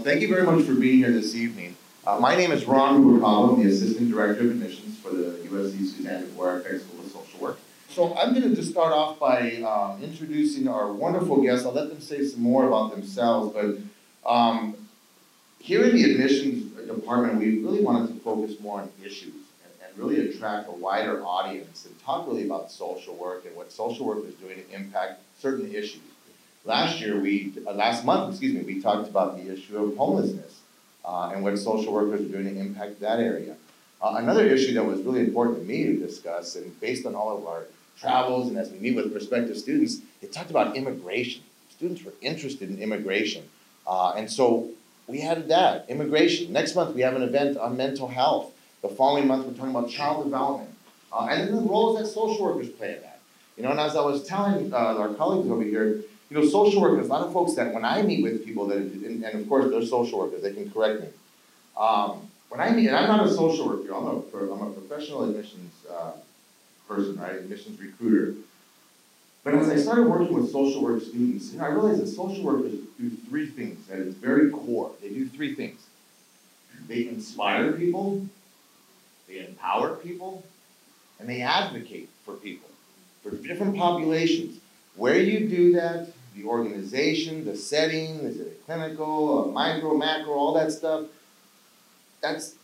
Well, thank you very much for being here this evening. Uh, my name is Ron. I'm the Assistant Director of Admissions for the USC Suzanne Dworak Peck School of Social Work. So I'm going to just start off by um, introducing our wonderful guests. I'll let them say some more about themselves, but um, here in the admissions department, we really wanted to focus more on issues and, and really attract a wider audience and talk really about social work and what social work is doing to impact certain issues. Last year, we, uh, last month, excuse me, we talked about the issue of homelessness uh, and what social workers are doing to impact that area. Uh, another issue that was really important to me to discuss, and based on all of our travels and as we meet with prospective students, they talked about immigration. Students were interested in immigration. Uh, and so we had that, immigration. Next month, we have an event on mental health. The following month, we're talking about child development. Uh, and then the roles that social workers play in that. You know, and as I was telling uh, our colleagues over here, you know, social workers, a lot of folks that when I meet with people that, and, and of course they're social workers, they can correct me. Um, when I meet, and I'm not a social worker, I'm a, I'm a professional admissions uh, person, right, admissions recruiter. But as I started working with social work students, you know, I realized that social workers do three things at its very core. They do three things. They inspire people, they empower people, and they advocate for people, for different populations. Where you do that, the organization, the setting, is it a clinical, a micro, macro, all that stuff, that's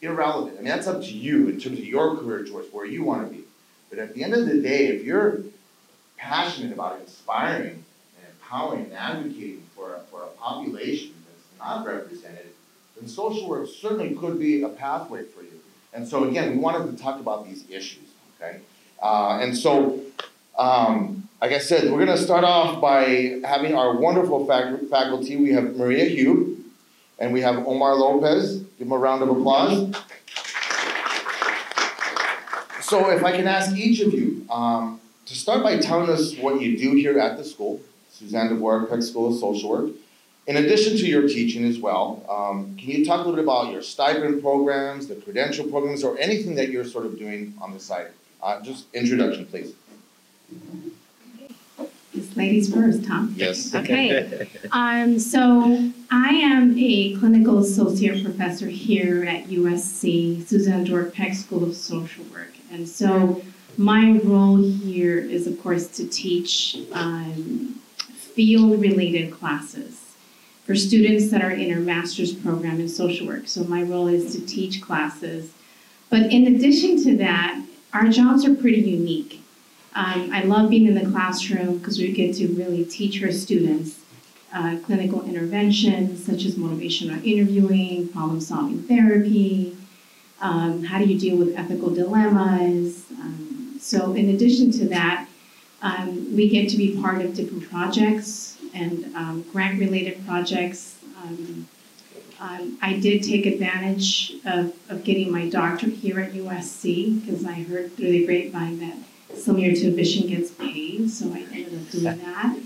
irrelevant. I mean, that's up to you in terms of your career choice, where you want to be. But at the end of the day, if you're passionate about inspiring and empowering and advocating for a, for a population that's not represented, then social work certainly could be a pathway for you. And so again, we wanted to talk about these issues, okay? Uh, and so, um, like I said, we're gonna start off by having our wonderful fac faculty. We have Maria Hugh, and we have Omar Lopez. Give them a round of applause. So if I can ask each of you, um, to start by telling us what you do here at the school, Suzanne Dworak Peck School of Social Work. In addition to your teaching as well, um, can you talk a little bit about your stipend programs, the credential programs, or anything that you're sort of doing on the side? Uh, just introduction, please. This ladies first, huh? Yes. Okay. Um, so I am a clinical associate professor here at USC, Suzanne Dworak Peck School of Social Work. And so my role here is, of course, to teach um, field-related classes for students that are in our master's program in social work. So my role is to teach classes. But in addition to that, our jobs are pretty unique. Um, I love being in the classroom because we get to really teach our students uh, clinical interventions such as motivational interviewing, problem-solving therapy, um, how do you deal with ethical dilemmas, um, so in addition to that, um, we get to be part of different projects and um, grant-related projects. Um, um I did take advantage of, of getting my doctorate here at USC because I heard through the grapevine that some of your tuition gets paid, so I ended up doing that.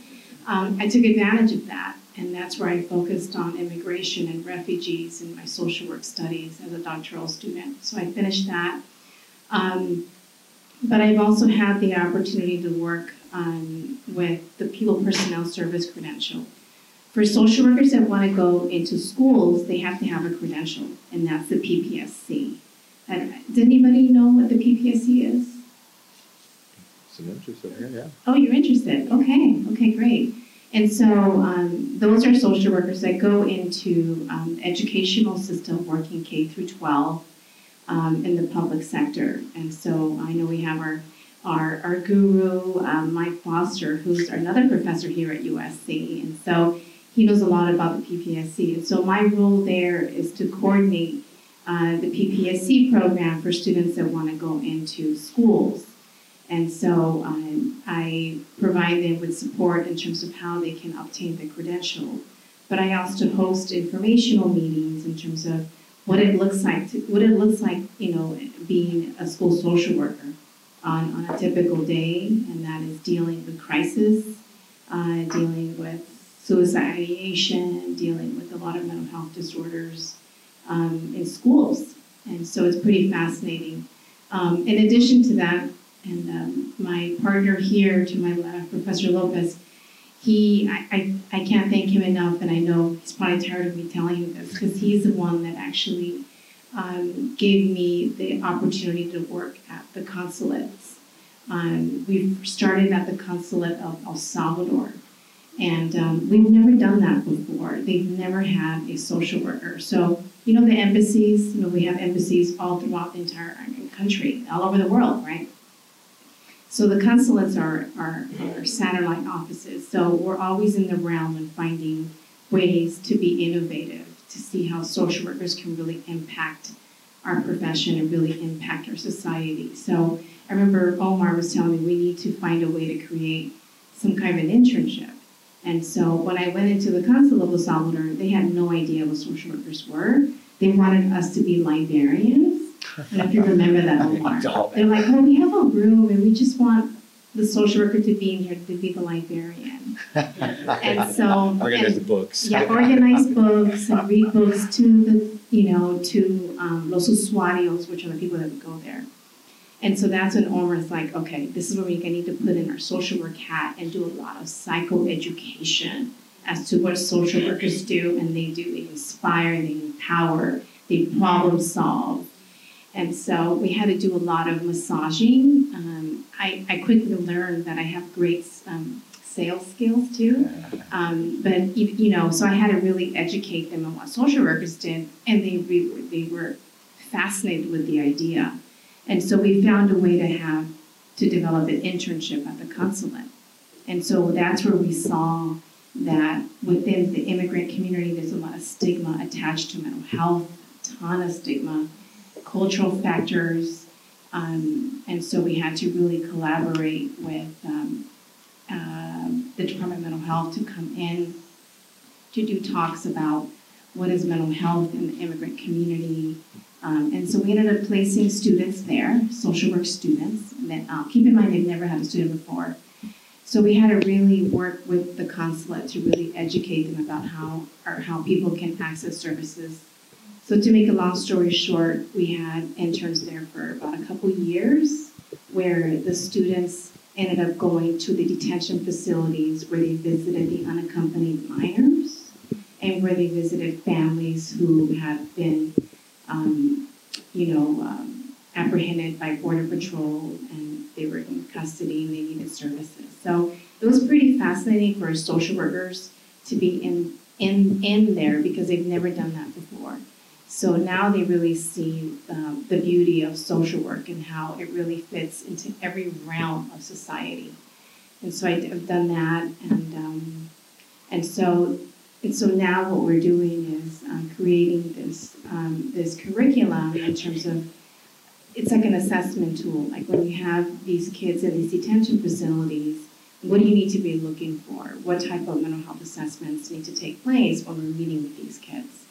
Um, I took advantage of that, and that's where I focused on immigration and refugees in my social work studies as a doctoral student. So I finished that. Um, but I've also had the opportunity to work um, with the Pupil Personnel Service credential. For social workers that want to go into schools, they have to have a credential, and that's the PPSC. And does anybody know what the PPSC is? Some interest over here, yeah. Oh, you're interested. Okay, okay, great. And so um, those are social workers that go into um, educational system working K through 12 um, in the public sector. And so I know we have our our, our guru, um, Mike Foster, who's another professor here at USC. And so he knows a lot about the PPSC. And so my role there is to coordinate uh, the PPSC program for students that want to go into schools. And so um, I provide them with support in terms of how they can obtain the credential. But I also host informational meetings in terms of what it looks like, to, what it looks like, you know, being a school social worker on, on a typical day, and that is dealing with crisis, uh, dealing with suicide ideation, dealing with a lot of mental health disorders um, in schools. And so it's pretty fascinating. Um, in addition to that, and um, my partner here to my left, Professor Lopez, he, I, I, I can't thank him enough, and I know he's probably tired of me telling him this, because he's the one that actually um, gave me the opportunity to work at the consulates. Um, we started at the consulate of El Salvador, and um, we've never done that before. They've never had a social worker. So, you know, the embassies, you know, we have embassies all throughout the entire country, all over the world, right? So the consulates are, are, are satellite offices. So we're always in the realm of finding ways to be innovative, to see how social workers can really impact our profession and really impact our society. So I remember Omar was telling me we need to find a way to create some kind of an internship. And so when I went into the consulate of Salvador, they had no idea what social workers were. They wanted us to be librarians. I if you remember that, Omar. They're like, well, we have a room and we just want the social worker to be in here to be the librarian. And so. Organize and- the books. yeah, organize books and read books to the, you know, to um, los usuarios, which are the people that would go there. And so that's when Omar's like, okay, this is where we need to put in our social work hat and do a lot of psychoeducation as to what social workers do, and they do. They inspire, they empower, they problem solve. And so we had to do a lot of massaging. Um, I, I quickly learned that I have great um, sales skills too. Um, but you, know, so I had to really educate them on what social workers did, and they they were fascinated with the idea. And so we found a way to have to develop an internship at the consulate. And so that's where we saw that within the immigrant community, there's a lot of stigma attached to mental health, a ton of stigma, cultural factors. Um, and so we had to really collaborate with um, um, the Department of Mental Health to come in to do talks about what is mental health in the immigrant community. Um, and so we ended up placing students there, social work students. Then, uh, keep in mind, they've never had a student before. So we had to really work with the consulate to really educate them about how, or how people can access services. So to make a long story short, we had interns there for about a couple years where the students ended up going to the detention facilities where they visited the unaccompanied minors and where they visited families who had been, um, you know, um, apprehended by Border Patrol and they were in custody and they needed services. So it was pretty fascinating for social workers to be in, in, in there because they've never done that before. So now they really see um, the beauty of social work and how it really fits into every realm of society. And so I've done that, and um, and so and so now what we're doing is um, creating this um, this curriculum in terms of it's like an assessment tool. Like when you have these kids in these detention facilities, what do you need to be looking for? What type of mental health assessments need to take place when we're meeting with these kids?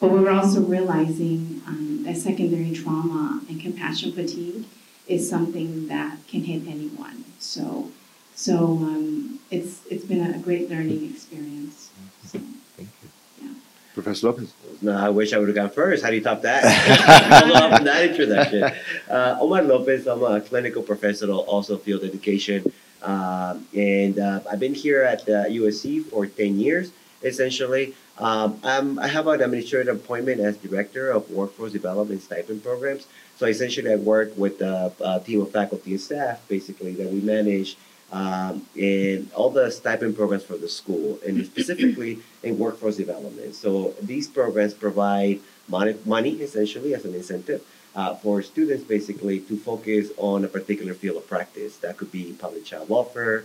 But we're also realizing um, that secondary trauma and compassion fatigue is something that can hit anyone. So, so um, it's it's been a great learning experience. So, Thank you. Yeah. Professor Lopez. No, I wish I would have gone first. How do you top that? Follow up that introduction. Uh, Omar Lopez, I'm a clinical professional, also field education. Um, and uh, I've been here at uh, USC for 10 years, essentially. Um, I have an administrative appointment as Director of Workforce Development Stipend Programs. So essentially, I work with a, a team of faculty and staff, basically, that we manage um, in all the stipend programs for the school, and specifically in workforce development. So these programs provide money, money essentially as an incentive uh, for students basically to focus on a particular field of practice. That could be public child welfare,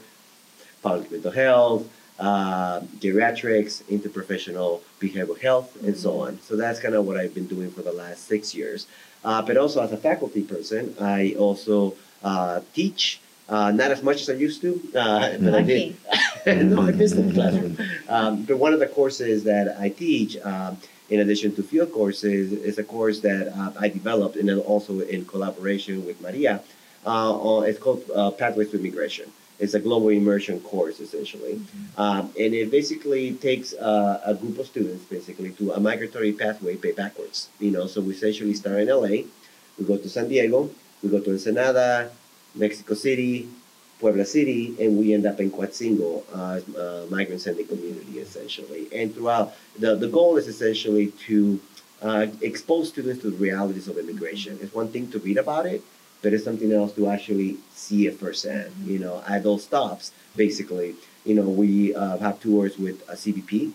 public mental health, uh, geriatrics, interprofessional behavioral health, and so on. So that's kind of what I've been doing for the last six years. Uh, but also as a faculty person, I also uh, teach. Uh, not as much as I used to, uh, but I did. no, I missed the classroom. Um, but one of the courses that I teach, um, in addition to field courses, is a course that uh, I developed and then also in collaboration with Maria. Uh, it's called uh, Pathways to Immigration. It's a global immersion course essentially, um, and it basically takes uh, a group of students basically to a migratory pathway by backwards. You know, so we essentially start in LA, we go to San Diego, we go to Ensenada, Mexico City, Puebla City, and we end up in Coatzingo, uh, uh, migrant sending community essentially. And throughout, the, the goal is essentially to uh, expose students to the realities of immigration. It's one thing to read about it, but it's something else to actually see it firsthand. You know, at those stops, basically, you know, we uh, have tours with a CBP.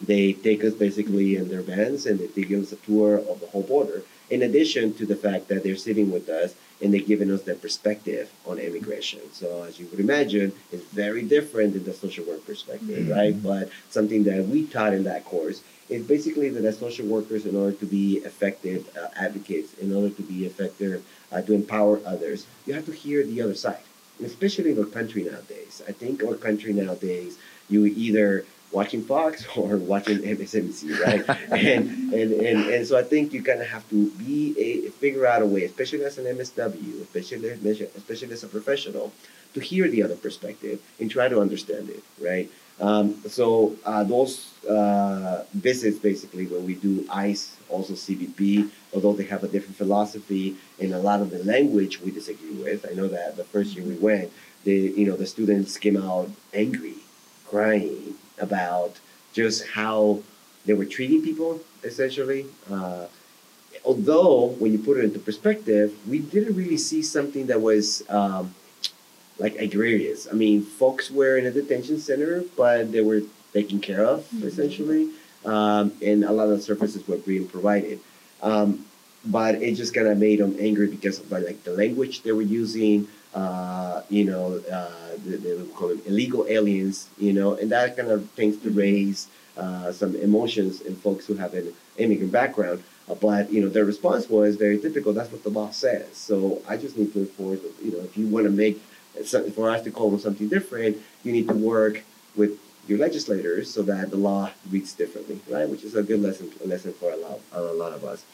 They take us basically in their vans and they give us a tour of the whole border. In addition to the fact that they're sitting with us and they're giving us their perspective on immigration. So as you would imagine, it's very different than the social work perspective, right? But something that we taught in that course is basically that as social workers, in order to be effective uh, advocates, in order to be effective uh, to empower others, you have to hear the other side. And especially in our country nowadays. I think our country nowadays, you either watching Fox or watching MSNBC, right? and, and and and so I think you kind of have to be a figure out a way, especially as an MSW, especially especially as a professional, to hear the other perspective and try to understand it, right? Um, so uh, those uh, visits, basically, when we do ICE, also CBP, although they have a different philosophy and a lot of the language we disagree with. I know that the first year we went, the you know the students came out angry, crying about just how they were treating people, essentially. Uh, although when you put it into perspective, we didn't really see something that was um, like agrarious. I mean, folks were in a detention center, but they were taken care of essentially, um, and a lot of services were being provided. Um, but it just kind of made them angry because of like the language they were using. Uh, you know, uh, they, they would call them illegal aliens. You know, and that kind of tends to raise uh, some emotions in folks who have an immigrant background. Uh, but you know, their response was very typical. That's what the law says. So I just need to enforce. You know, if you want to make for us to call them something different, you need to work with your legislators so that the law reads differently, right? Which is a good lesson lesson for a lot a lot of us.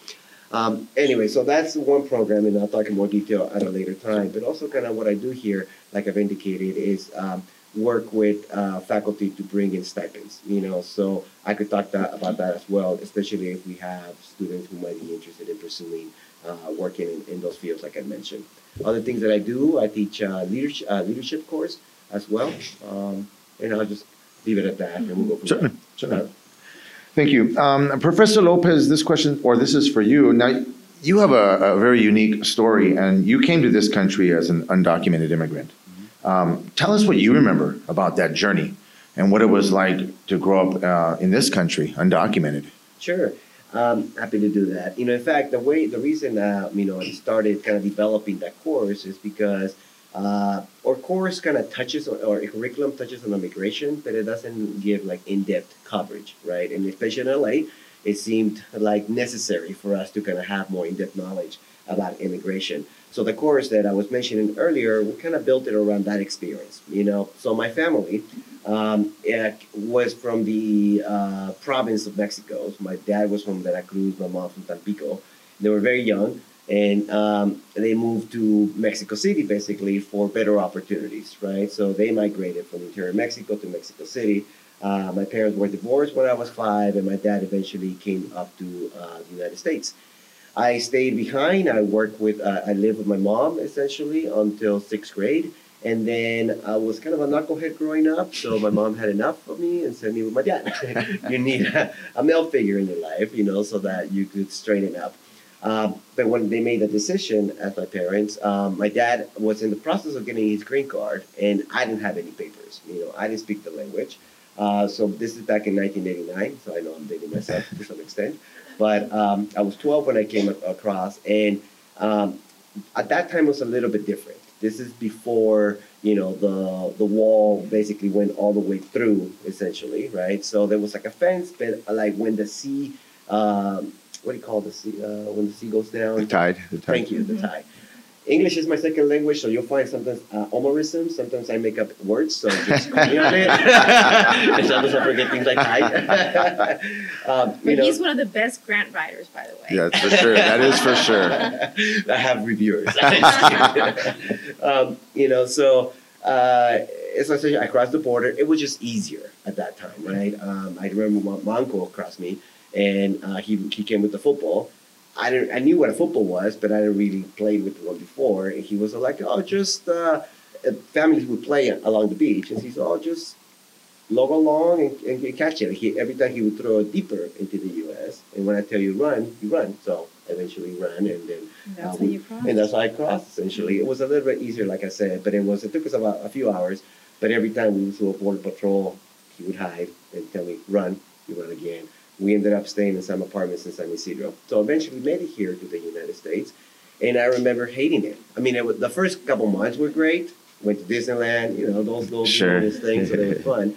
Um, anyway, so that's one program, and I'll talk in more detail at a later time. But also, kind of what I do here, like I've indicated, is um, work with uh, faculty to bring in stipends. You know, so I could talk that, about that as well, especially if we have students who might be interested in pursuing uh, working in, in those fields, like I mentioned. Other things that I do, I teach uh, leadership uh, leadership course as well, um, and I'll just leave it at that, and we'll go from Certainly, there. certainly. Thank you. Um, Professor Lopez, this question, or this is for you. Now, you have a, a very unique story, and you came to this country as an undocumented immigrant. Um, tell us what you remember about that journey and what it was like to grow up uh, in this country, undocumented. Sure. Um, happy to do that. You know, in fact, the way the reason uh, you know I started kind of developing that course is because uh, our course kind of touches on, or curriculum touches on immigration, but it doesn't give like in-depth coverage, right? And especially in LA, it seemed like necessary for us to kind of have more in-depth knowledge about immigration. So the course that I was mentioning earlier, we kind of built it around that experience. You know, so my family um, was from the uh, province of Mexico. So my dad was from Veracruz, my mom from Tampico. They were very young, and um, they moved to Mexico City basically for better opportunities, right? So they migrated from interior Mexico to Mexico City. Uh, my parents were divorced when I was five, and my dad eventually came up to uh, the United States. I stayed behind. I worked with, uh, I lived with my mom essentially until sixth grade. And then I was kind of a knucklehead growing up, so my mom had enough of me and sent me with my dad. you need a, a, male figure in your life, you know, so that you could straighten up. Um, but when they made the decision as my parents, um, my dad was in the process of getting his green card, and I didn't have any papers. You know, I didn't speak the language. Uh, so this is back in 1989, so I know I'm dating myself to some extent. But um, I was 12 when I came across, and um, at that time it was a little bit different. This is before you know the the wall basically went all the way through, essentially, right? So there was like a fence, but like when the sea, um, what do you call the sea? Uh, when the sea goes down, The tide, the tide. Thank you, the tide. English is my second language, so you'll find sometimes uh, homerisms. Sometimes I make up words, so just call me on it. and sometimes I forget things like tide. um, you But know, he's one of the best grant writers, by the way. Yeah, that's for sure. That is for sure. I have reviewers. um, you know, so uh, as I said, I crossed the border. It was just easier at that time, right? Um, I remember my, my uncle crossed me, and uh, he he came with the football. I didn't. I knew what a football was, but I didn't really played with one before. And he was like, "Oh, just." Uh, families would play along the beach, and he said, "Oh, just log along and, and catch it." He, every time he would throw it deeper into the U.S., and when I tell you run, you run. So eventually run, and then That's uh, how you cross. and that's how I crossed. Essentially, it was a little bit easier, like I said, but it was. It took us about a few hours. But every time we would do a border patrol, he would hide and tell me, "Run." You run again. We ended up staying in some apartments in San Isidro. So eventually we made it here to the United States, and I remember hating it. I mean, it was, the first couple months were great. Went to Disneyland, you know, those those, Sure. things, so they were fun.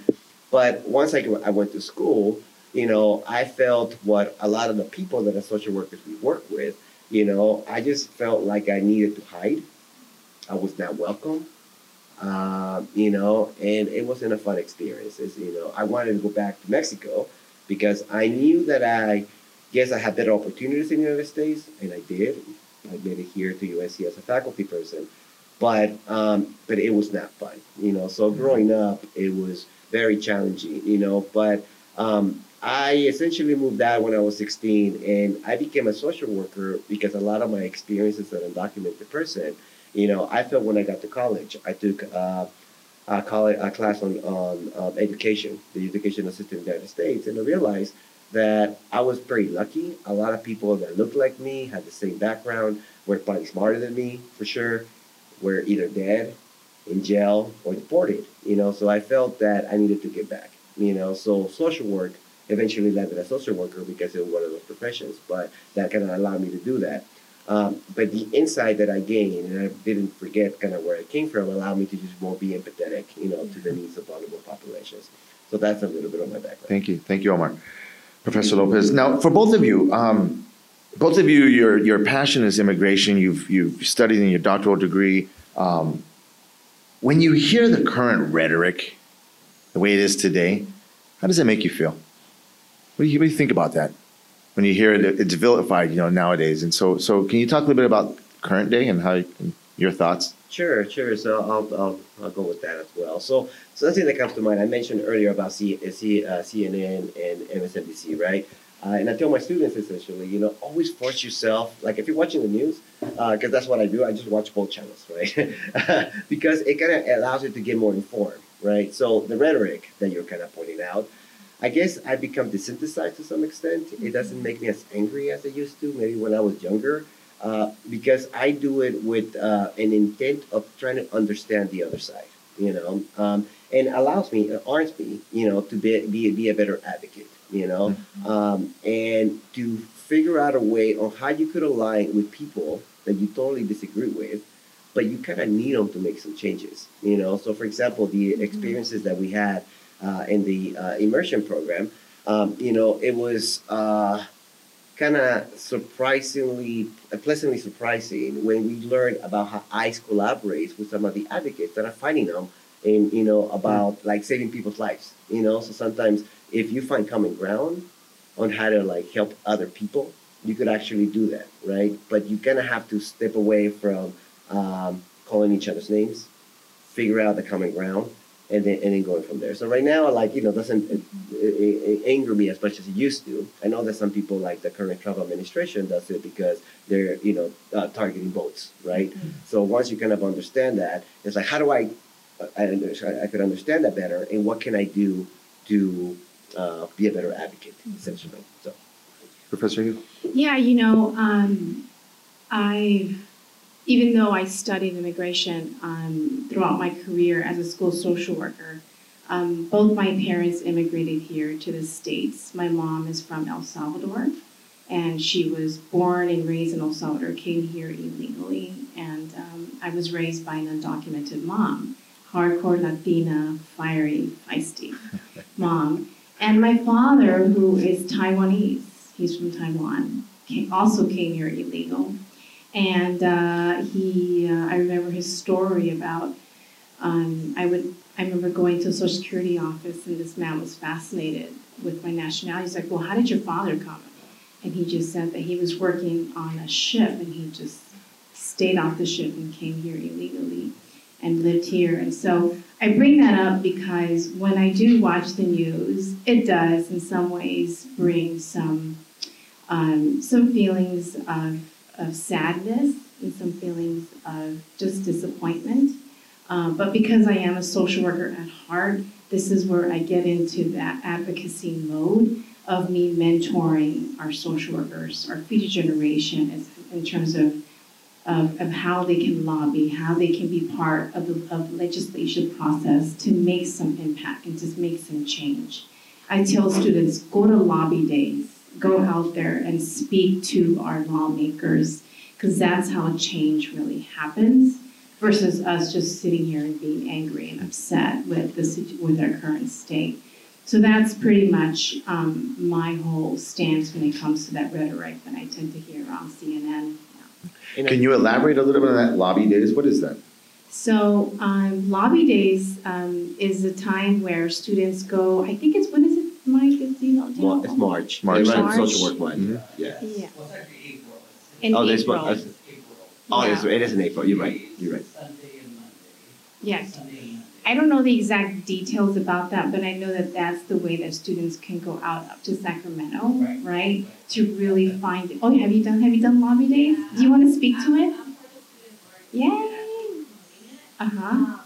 But once I, I went to school, you know, I felt what a lot of the people that are social workers we work with, you know, I just felt like I needed to hide. I was not welcome, um, you know, and it wasn't a fun experience. It's, you know, I wanted to go back to Mexico because I knew that I guess I had better opportunities in the United States, and I did. I made it here to USC as a faculty person, but um, but it was not fun, you know. So growing up, it was very challenging, you know. But um, I essentially moved out when I was 16, and I became a social worker because a lot of my experiences as an undocumented person, you know, I felt when I got to college, I took uh, a, college, a class on, on um, education, the education system in the United States, and I realized that I was pretty lucky. A lot of people that looked like me, had the same background, were probably smarter than me for sure, were either dead, in jail, or deported. You know, so I felt that I needed to get back. You know, so social work eventually landed as a social worker because it was one of those professions, but that kind of allowed me to do that. Um, but the insight that I gained, and I didn't forget kind of where I came from, allowed me to just more be empathetic, you know, to the needs of vulnerable populations. So that's a little bit of my background. Thank you. Thank you, Omar. Professor Lopez. Now, for both of you, um, both of you, your, your passion is immigration. You've, you've studied in your doctoral degree. Um, when you hear the current rhetoric, the way it is today, how does that make you feel? What do you, what do you think about that? When you hear it, it's vilified, you know, nowadays. And so, so can you talk a little bit about current day and how, your thoughts? Sure, sure. So I'll, I'll, I'll go with that as well. So, so something that comes to mind, I mentioned earlier about C, C, uh, CNN and MSNBC, right? Uh, and I tell my students essentially, you know, always force yourself, like if you're watching the news, because that's what I do, I just watch both channels, right? because it kind of allows you to get more informed, right? So the rhetoric that you're kind of pointing out, I guess I become desensitized to some extent. It doesn't make me as angry as I used to, maybe when I was younger uh, because I do it with uh, an intent of trying to understand the other side, you know, um, and allows me, uh, arms me, you know, to be, be, be a better advocate, you know, um, and to figure out a way on how you could align with people that you totally disagree with, but you kind of need them to make some changes, you know. So, for example, the experiences that we had uh, in the uh, immersion program, um, you know, it was uh, kind of surprisingly, uh, pleasantly surprising when we learned about how ICE collaborates with some of the advocates that are fighting them and, you know, about like saving people's lives, you know. So sometimes if you find common ground on how to like help other people, you could actually do that, right? But you kind of have to step away from um, calling each other's names, figure out the common ground, and then and then going from there. So right now, like you know, doesn't it, it, it anger me as much as it used to. I know that some people like the current Trump administration does it because they're you know uh, targeting votes, right? So once you kind of understand that, it's like how do I I, I, I could understand that better, and what can I do to uh, be a better advocate, essentially. So. Professor Hugh? Yeah, you know, um, I, even though I studied immigration um, throughout my career as a school social worker, um, both my parents immigrated here to the States. My mom is from El Salvador, and she was born and raised in El Salvador, came here illegally, and um, I was raised by an undocumented mom, hardcore Latina, fiery, feisty mom. And my father, who is Taiwanese, he's from Taiwan, came, also came here illegal. And uh, he, uh, I remember his story about, um, I would, I remember going to a Social Security office and this man was fascinated with my nationality. He's like, well, how did your father come? And he just said that he was working on a ship and he just stayed off the ship and came here illegally and lived here. And so I bring that up because when I do watch the news, it does in some ways bring some um, some feelings of, of sadness and some feelings of just disappointment. Uh, but because I am a social worker at heart, this is where I get into that advocacy mode of me mentoring our social workers, our future generation, in terms of, of, of how they can lobby, how they can be part of the of legislation process to make some impact and to make some change. I tell students, go to lobby days, go out there and speak to our lawmakers, because that's how change really happens versus us just sitting here and being angry and upset with the with our current state. So that's pretty much um, my whole stance when it comes to that rhetoric that I tend to hear on CNN. Can you elaborate a little bit on that lobby days? What is that? So um, lobby days um, is a time where students go. I think it's when is it, Mike? Is, do you know? do you Mar- know? it's March. March. They run March. social work month. Mhm. Yeah. Yeah, Well, it's April. In Oh, this April. one. that's- Oh, Yeah. it's, it is in April. You're right. You're right. Sunday. Yeah. Sunday and Monday. I don't know the exact details about that, but I know that that's the way that students can go out up to Sacramento, Right. right? To really find. Oh, have you done? Have you done lobby days? Do you want to speak to it? Yay! Uh huh.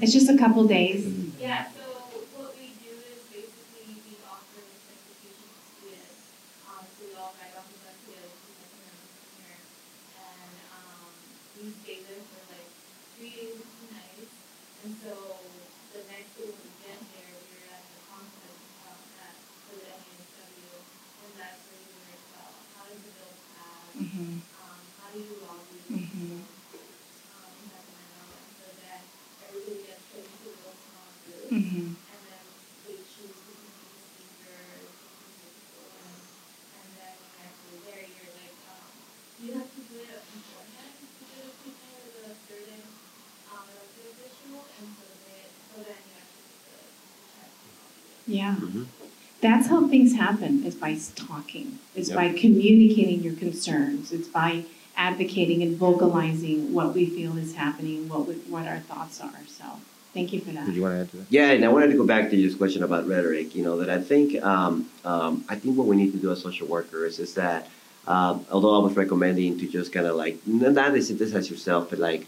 It's just a couple days. Yeah, so what we do is basically we offer certification to students. Um, so we all ride off the bus together to Sacramento here. And, um, we stay there for like three days and two nights. And so the next day when we get there, we're at the conference, um, at, for the NASW. And that's where we learn about how does the bill pass, Mm-hmm. um, how do you lobby, Mhm. um, in Sacramento. And so then everybody gets trained to go small groups. Mm-hmm. And then they choose who can be the speaker, who can be the forum. And then when you're actually there, you're like, um, you have to do it beforehand to get a speaker with a certain, um, elected official. And so they, so then you actually get the, the chance to lobby. Yeah. Mhm. That's how things happen, is by talking. It's Yep. by communicating your concerns. It's by advocating and vocalizing what we feel is happening, what we, what our thoughts are. So, thank you for that. Did you want to add to that? Yeah, and I wanted to go back to your question about rhetoric. You know that I think um, um, I think what we need to do as social workers is that um, although I was recommending to just kind of like not to synthesize yourself, but like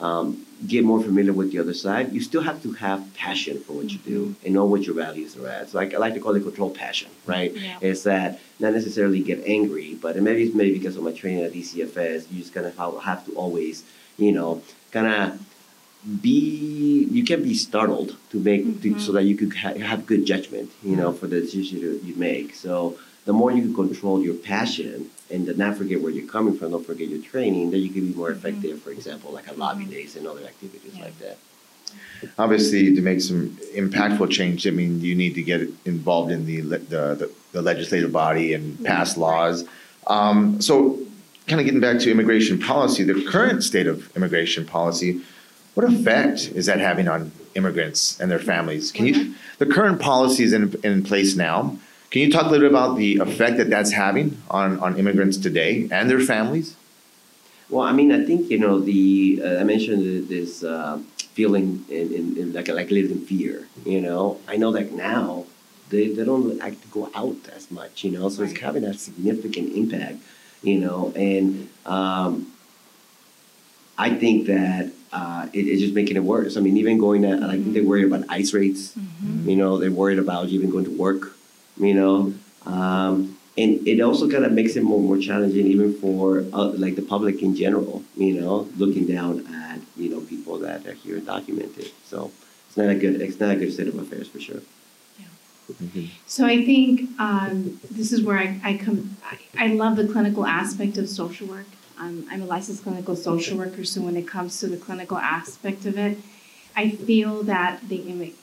um, get more familiar with the other side. You still have to have passion for what you do mm-hmm. and know what your values are at. So like I like to call it control passion, right? Yeah. Is that not necessarily get angry, but maybe it's maybe because of my training at DCFS, you just kind of have, to always, you know, kind of be you can be startled to make to, mm-hmm. so that you could ha- have good judgment you know mm-hmm. for the decision you, you make so the more you can control your passion and then not forget where you're coming from don't forget your training then you can be more mm-hmm. effective for example like a lobby mm-hmm. days and other activities Yeah. like that Obviously, to make some impactful change, I mean, you need to get involved in the, le- the, the- the legislative body and mm-hmm. pass laws. Um, so, kind of getting back to immigration policy, the current state of immigration policy, what effect is that having on immigrants and their families? Can you, the current policy is in, in place now. Can you talk a little bit about the effect that that's having on, on immigrants today and their families? well i mean i think you know the uh, i mentioned this uh, feeling in, in, in like like living in fear you know i know that now they, they don't like to go out as much you know so it's having a significant impact you know and um, I think that uh, it, it's just making it worse. I mean, even going to, I think they're worried about ICE rates. You know, they're worried about even going to work. You know, um, and it also kind of makes it more more challenging even for uh, like the public in general. You know, looking down at you know people that are here documented. So it's not a good it's not a good state of affairs for sure. So I think um, this is where I, I come. I, I love the clinical aspect of social work. Um, I'm a licensed clinical social worker, so when it comes to the clinical aspect of it, I feel that the immi-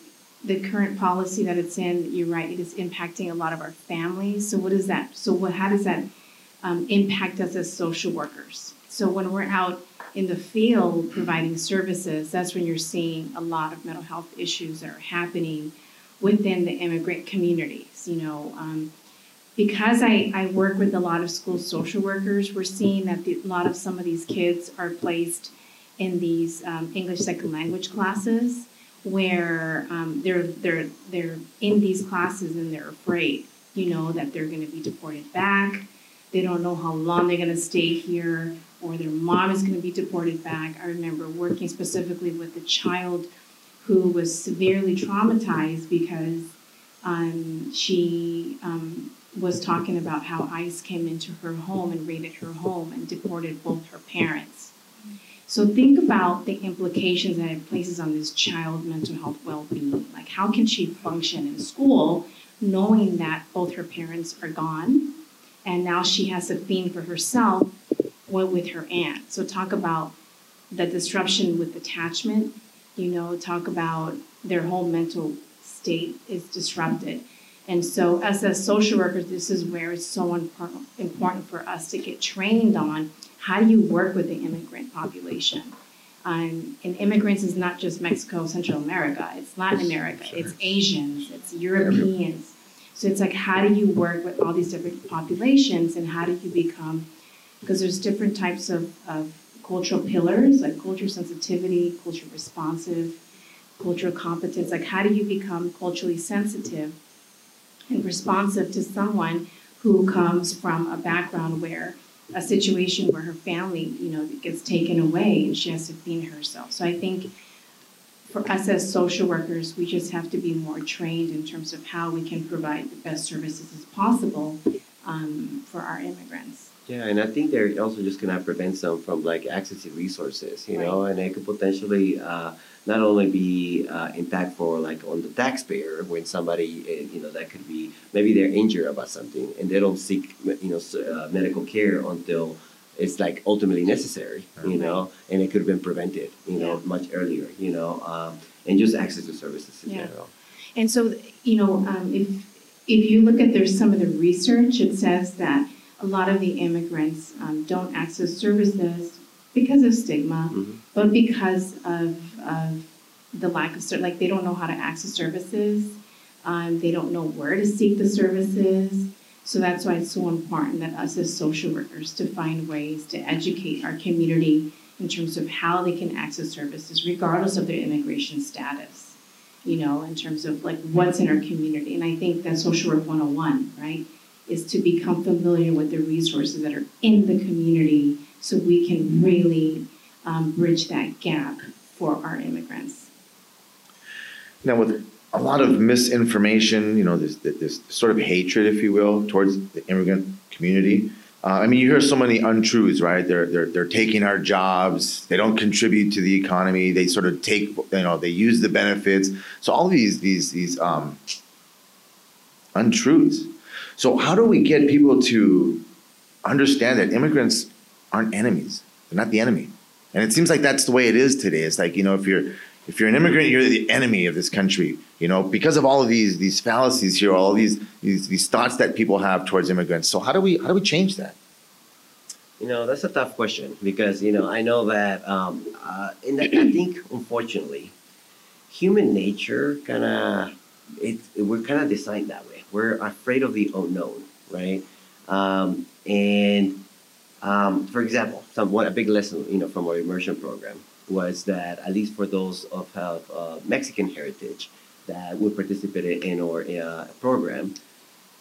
the current policy that it's in, you're right, it is impacting a lot of our families. So what is that? So what? How does that um, impact us as social workers? So when we're out in the field providing services, that's when you're seeing a lot of mental health issues that are happening within the immigrant communities, you know. Um, because I, I work with a lot of school social workers, we're seeing that the, a lot of some of these kids are placed in these um, English second language classes where um, they're, they're, they're in these classes and they're afraid, you know, that they're going to be deported back. They don't know how long they're going to stay here. or their mom is going to be deported back. I remember working specifically with a child who was severely traumatized because um, she um, was talking about how ICE came into her home and raided her home and deported both her parents. So think about the implications that it places on this child's mental health well-being. Like, how can she function in school knowing that both her parents are gone, and now she has to fend for herself with her aunt? So talk about the disruption with attachment. You know, talk about their whole mental state is disrupted. And so, as a social workers, this is where it's so impor- important for us to get trained on how do you work with the immigrant population. Um, and immigrants is not just Mexico, Central America, it's Latin America, it's Asians, it's Europeans. So it's like, how do you work with all these different populations and how do you become, because there's different types of, of cultural pillars, like culture sensitivity, culture responsive, cultural competence, like how do you become culturally sensitive and responsive to someone who comes from a background where a situation where her family, you know, gets taken away and she has to feed herself. So I think for us as social workers, we just have to be more trained in terms of how we can provide the best services as possible um, for our immigrants. Yeah, and I think they're also just gonna prevent some from like accessing resources, you know, and it could potentially uh, not only be uh, impactful like on the taxpayer when somebody, uh, you know, that could be maybe they're injured about something and they don't seek, you know, uh, medical care until it's like ultimately necessary, you know, and it could have been prevented, you know, Yeah. much earlier, you know, um, and just access to services in Yeah. general. And so, you know, um, if if you look at there's some of the research, it says that a lot of the immigrants um, don't access services because of stigma, Mhm. But because of of the lack of like they don't know how to access services, um, they don't know where to seek the services. So that's why it's so important that us as social workers to find ways to educate our community in terms of how they can access services regardless of their immigration status you know, in terms of like what's in our community. And I think that social work 101, right? Is to become familiar with the resources that are in the community so we can really um, bridge that gap for our immigrants. Now, with a lot of misinformation, you know, this, this sort of hatred, if you will, towards the immigrant community. Uh, I mean, you hear so many untruths, right? They're, they're, they're taking our jobs. They don't contribute to the economy. They sort of take, you know, they use the benefits. So all these, these, these, um, untruths. So how do we get people to understand that immigrants aren't enemies? They're not the enemy. And it seems like that's the way it is today. It's like, you know, if you're, if you're an immigrant, you're the enemy of this country. You know, because of all of these these fallacies here, all these these these thoughts that people have towards immigrants. So how do we how do we change that? You know, that's a tough question because, you know, I know that, um, uh, that, I think, unfortunately, human nature kind of, it, we're kind of designed that way. We're afraid of the unknown, right? Um, and, um, for example, some, a big lesson, you know, from our immersion program was that, at least for those of have, uh, Mexican heritage that would participate in our uh, program,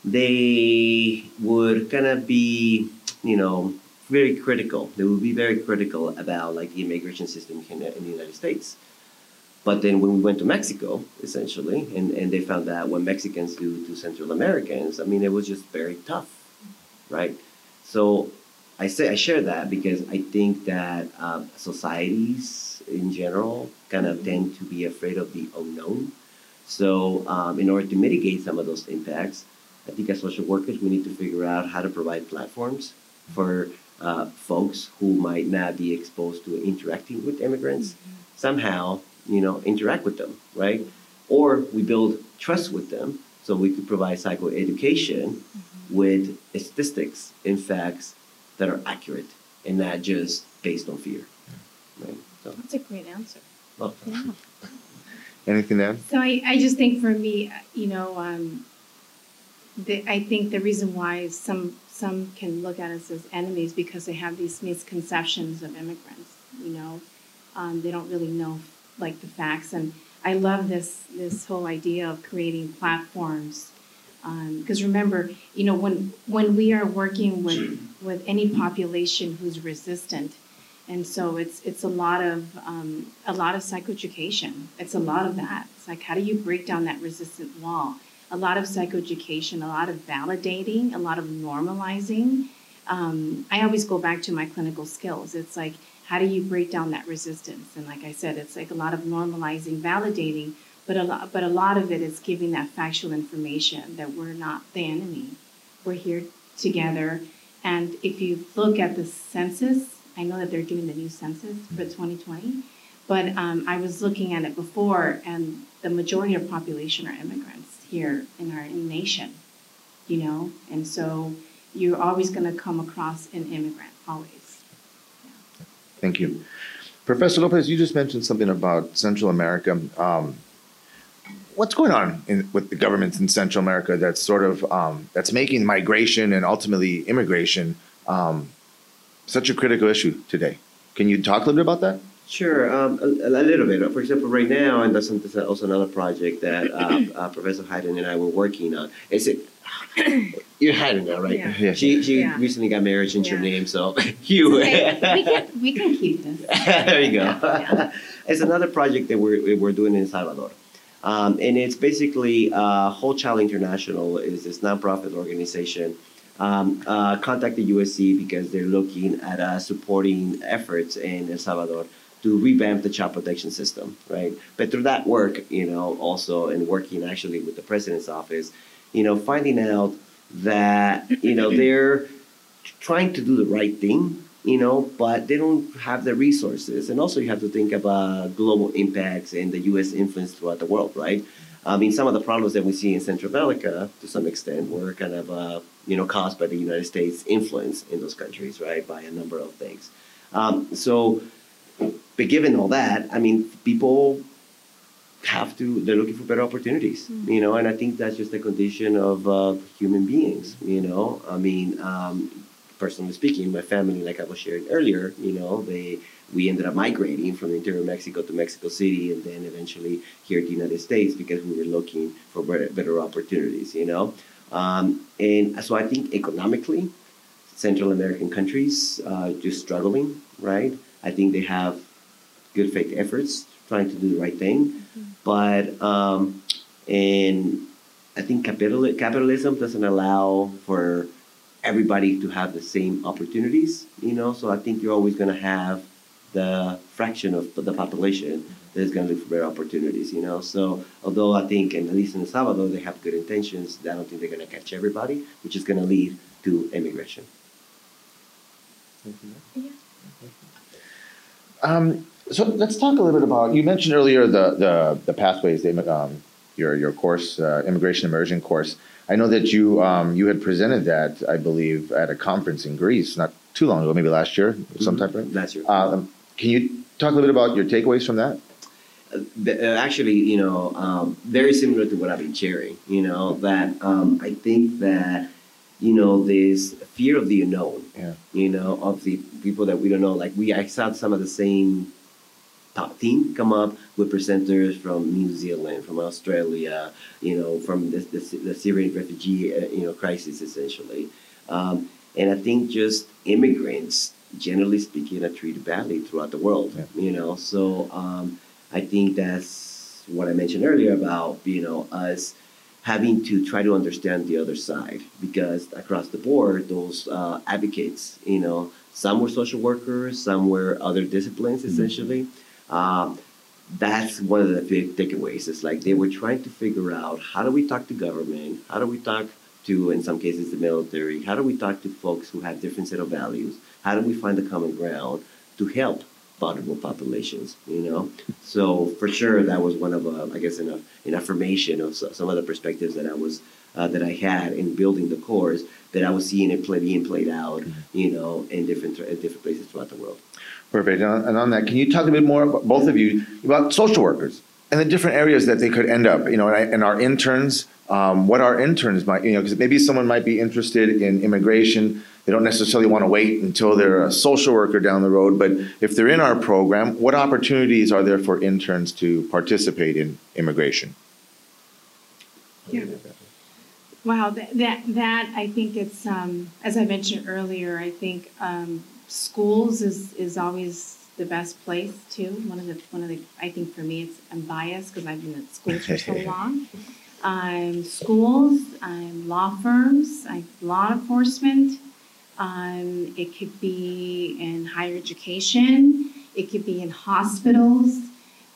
they would kind of be, you know, very critical. They would be very critical about like the immigration system in, in the United States. But then when we went to Mexico, essentially, and, and they found that what Mexicans do to Central Americans, I mean, it was just very tough, right? So I say I share that because I think that um, societies in general kind of tend to be afraid of the unknown. So um, in order to mitigate some of those impacts, I think as social workers, we need to figure out how to provide platforms for uh, folks who might not be exposed to interacting with immigrants somehow, you know, interact with them, right? Or we build trust with them so we could provide psychoeducation with statistics and facts that are accurate and not just based on fear, right? So, That's a great answer. well, Yeah. Anything to add? So I, I just think for me, you know, um, the, I think the reason why some some can look at us as enemies because they have these misconceptions of immigrants. You know, um, they don't really know like the facts. And I love this this whole idea of creating platforms Because remember, you know, when when we are working with with any population who's resistant, and so it's it's a lot of um, a lot of psychoeducation. It's a lot of that. It's like how do you break down that resistant wall? A lot of psychoeducation, a lot of validating, a lot of normalizing. Um, I always go back to my clinical skills. It's like how do you break down that resistance? And like I said, it's like a lot of normalizing, validating, but a lot, but a lot of it is giving that factual information that we're not the enemy. We're here together. And if you look at the census, I know that they're doing the new census for 2020, but um, I was looking at it before, and the majority of population are immigrants here in our nation, you know, and so you're always going to come across an immigrant, always. Thank you. Professor Lopez, you just mentioned something about Central America. Um, what's going on in, with the governments in Central America that's sort of um, that's making migration and ultimately immigration um, such a critical issue today? Can you talk a little bit about that? Sure, um, a, a little bit. For example, right now, and that's, that's also another project that uh, uh, Professor Hayden and I were working on. Is it? You're Hayden now, right? Yeah. Yeah. She she Yeah. recently got married, changed her name, so you. Okay, we can we can keep this. there you go. Yeah, it's another project that we're, we're doing in Salvador. Um, and it's basically uh, Whole Child International is this nonprofit organization. Um, uh, contacted USC because they're looking at uh, supporting efforts in El Salvador to revamp the child protection system, right? But through that work, you know, also and working actually with the president's office, you know, finding out that you know they're trying to do the right thing, you know, but they don't have the resources. And also, you have to think about global impacts and the U.S. influence throughout the world, right? I mean, some of the problems that we see in Central America, to some extent, were kind of, uh, you know, caused by the United States' influence in those countries, right, by a number of things. Um, so, but given all that, I mean, people have to they're looking for better opportunities you know and i think that's just a condition of uh, human beings you know i mean um, personally speaking my family like i was sharing earlier you know they we ended up migrating from the interior of mexico to mexico city and then eventually here to the united states because we were looking for better, better opportunities you know? Um, and so i think economically central american countries uh, just struggling right? I think they have good faith efforts trying to do the right thing but um, and I think capital capitalism doesn't allow for everybody to have the same opportunities. You know, so I think you're always going to have the fraction of the population that is going to look for better opportunities. You know, so although I think, and at least in El Salvador, they have good intentions, I don't think they're going to catch everybody, which is going to lead to immigration. Um, so let's talk a little bit about. You mentioned earlier the the, the pathways, the, um, your your course, uh, immigration immersion course. I know that you um, you had presented that, I believe, at a conference in Greece not too long ago, maybe last year, some type of. That's your. Um, can you talk a little bit about your takeaways from that? Uh, th- uh, actually, you know, um, very similar to what I've been sharing. You know that um, I think that you know this fear of the unknown. Yeah. You know of the people that we don't know. Like we, I saw some of the same top team come up with presenters from New Zealand, from Australia. You know, from the the, the Syrian refugee uh, you know crisis essentially. Um, and I think just immigrants, generally speaking, are treated badly throughout the world. Yeah. You know, so. Um, I think that's what I mentioned earlier about you know us having to try to understand the other side because across the board those uh, advocates you know some were social workers some were other disciplines essentially um, that's one of the big takeaways. It's like they were trying to figure out how do we talk to government? How do we talk to in some cases the military? How do we talk to folks who have different set of values? How do we find the common ground to help vulnerable populations, you know. So for sure, that was one of, uh, I guess, an, an affirmation of some of the perspectives that I was uh, that I had in building the course that I was seeing it play being played out, you know, in different in different places throughout the world. Perfect. And on, that, can you talk a bit more, both of you, about social workers and the different areas that they could end up? You know, and, I- and our interns, um, what our interns might, you know, because maybe someone might be interested in immigration. They don't necessarily want to wait until they're a social worker down the road, but if they're in our program, what opportunities are there for interns to participate in immigration? Yeah. Wow, that, that, that, I think it's, um, as I mentioned earlier, I think, um, schools is, is always the best place too. One of the, one of the, I think for me, it's, I'm biased because I've been at schools for so long. Um, schools, um, law firms, I, law enforcement. Um, it could be in higher education, it could be in hospitals.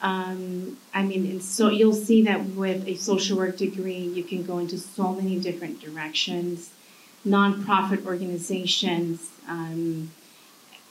Um, I mean, and so you'll see that with a social work degree, you can go into so many different directions. Nonprofit organizations, um,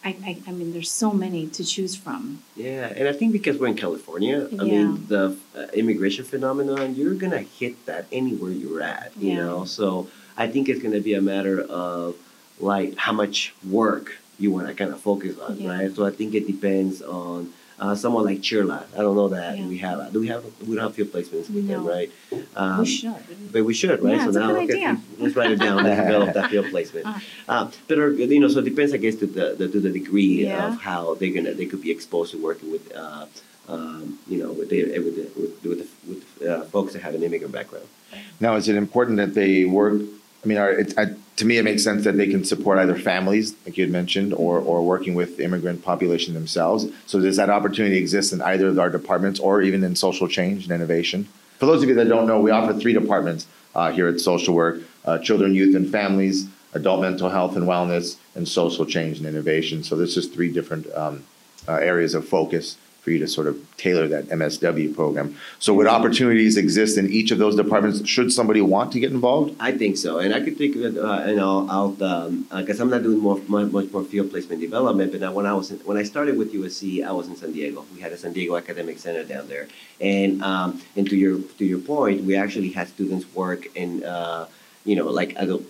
I, I, I mean, there's so many to choose from. Yeah, and I think because we're in California, I Yeah. mean, the uh, immigration phenomenon, you're gonna hit that anywhere you're at, you Yeah. know? So I think it's gonna be a matter of like how much work you wanna kind of focus on, Yeah. right? So I think it depends on uh, someone like CHIRLA. I don't know that Yeah. we have, do we have, we don't have field placements with them, right? Um, We should. But we should, right? Yeah, so it's a now, good okay, idea. let's write it down. Let's develop that field placement. Uh. Uh, but uh, you know, so it depends, I guess, to the, the to the degree Yeah. of how they're gonna they could be exposed to working with, uh, um, you know, with the with the, with, with, the, with uh, folks that have an immigrant background. Now, is it important that they work, I mean, are, it, I, to me, it makes sense that they can support either families, like you had mentioned, or, or working with immigrant population themselves. So does that opportunity exist in either of our departments or even in social change and innovation? For those of you that don't know, we offer three departments uh, here at Social Work, uh, Children, Youth, and Families, Adult Mental Health and Wellness, and Social Change and Innovation. So this is three different um, uh, areas of focus for you to sort of tailor that MSW program. So would opportunities exist in each of those departments should somebody want to get involved? I think so, and I could think of uh, you know, out because I'm not doing more much, more field placement development. But when I was in, when I started with USC, I was in San Diego. We had a San Diego Academic Center down there, and um, and to your to your point, we actually had students work in, uh, you know, like the,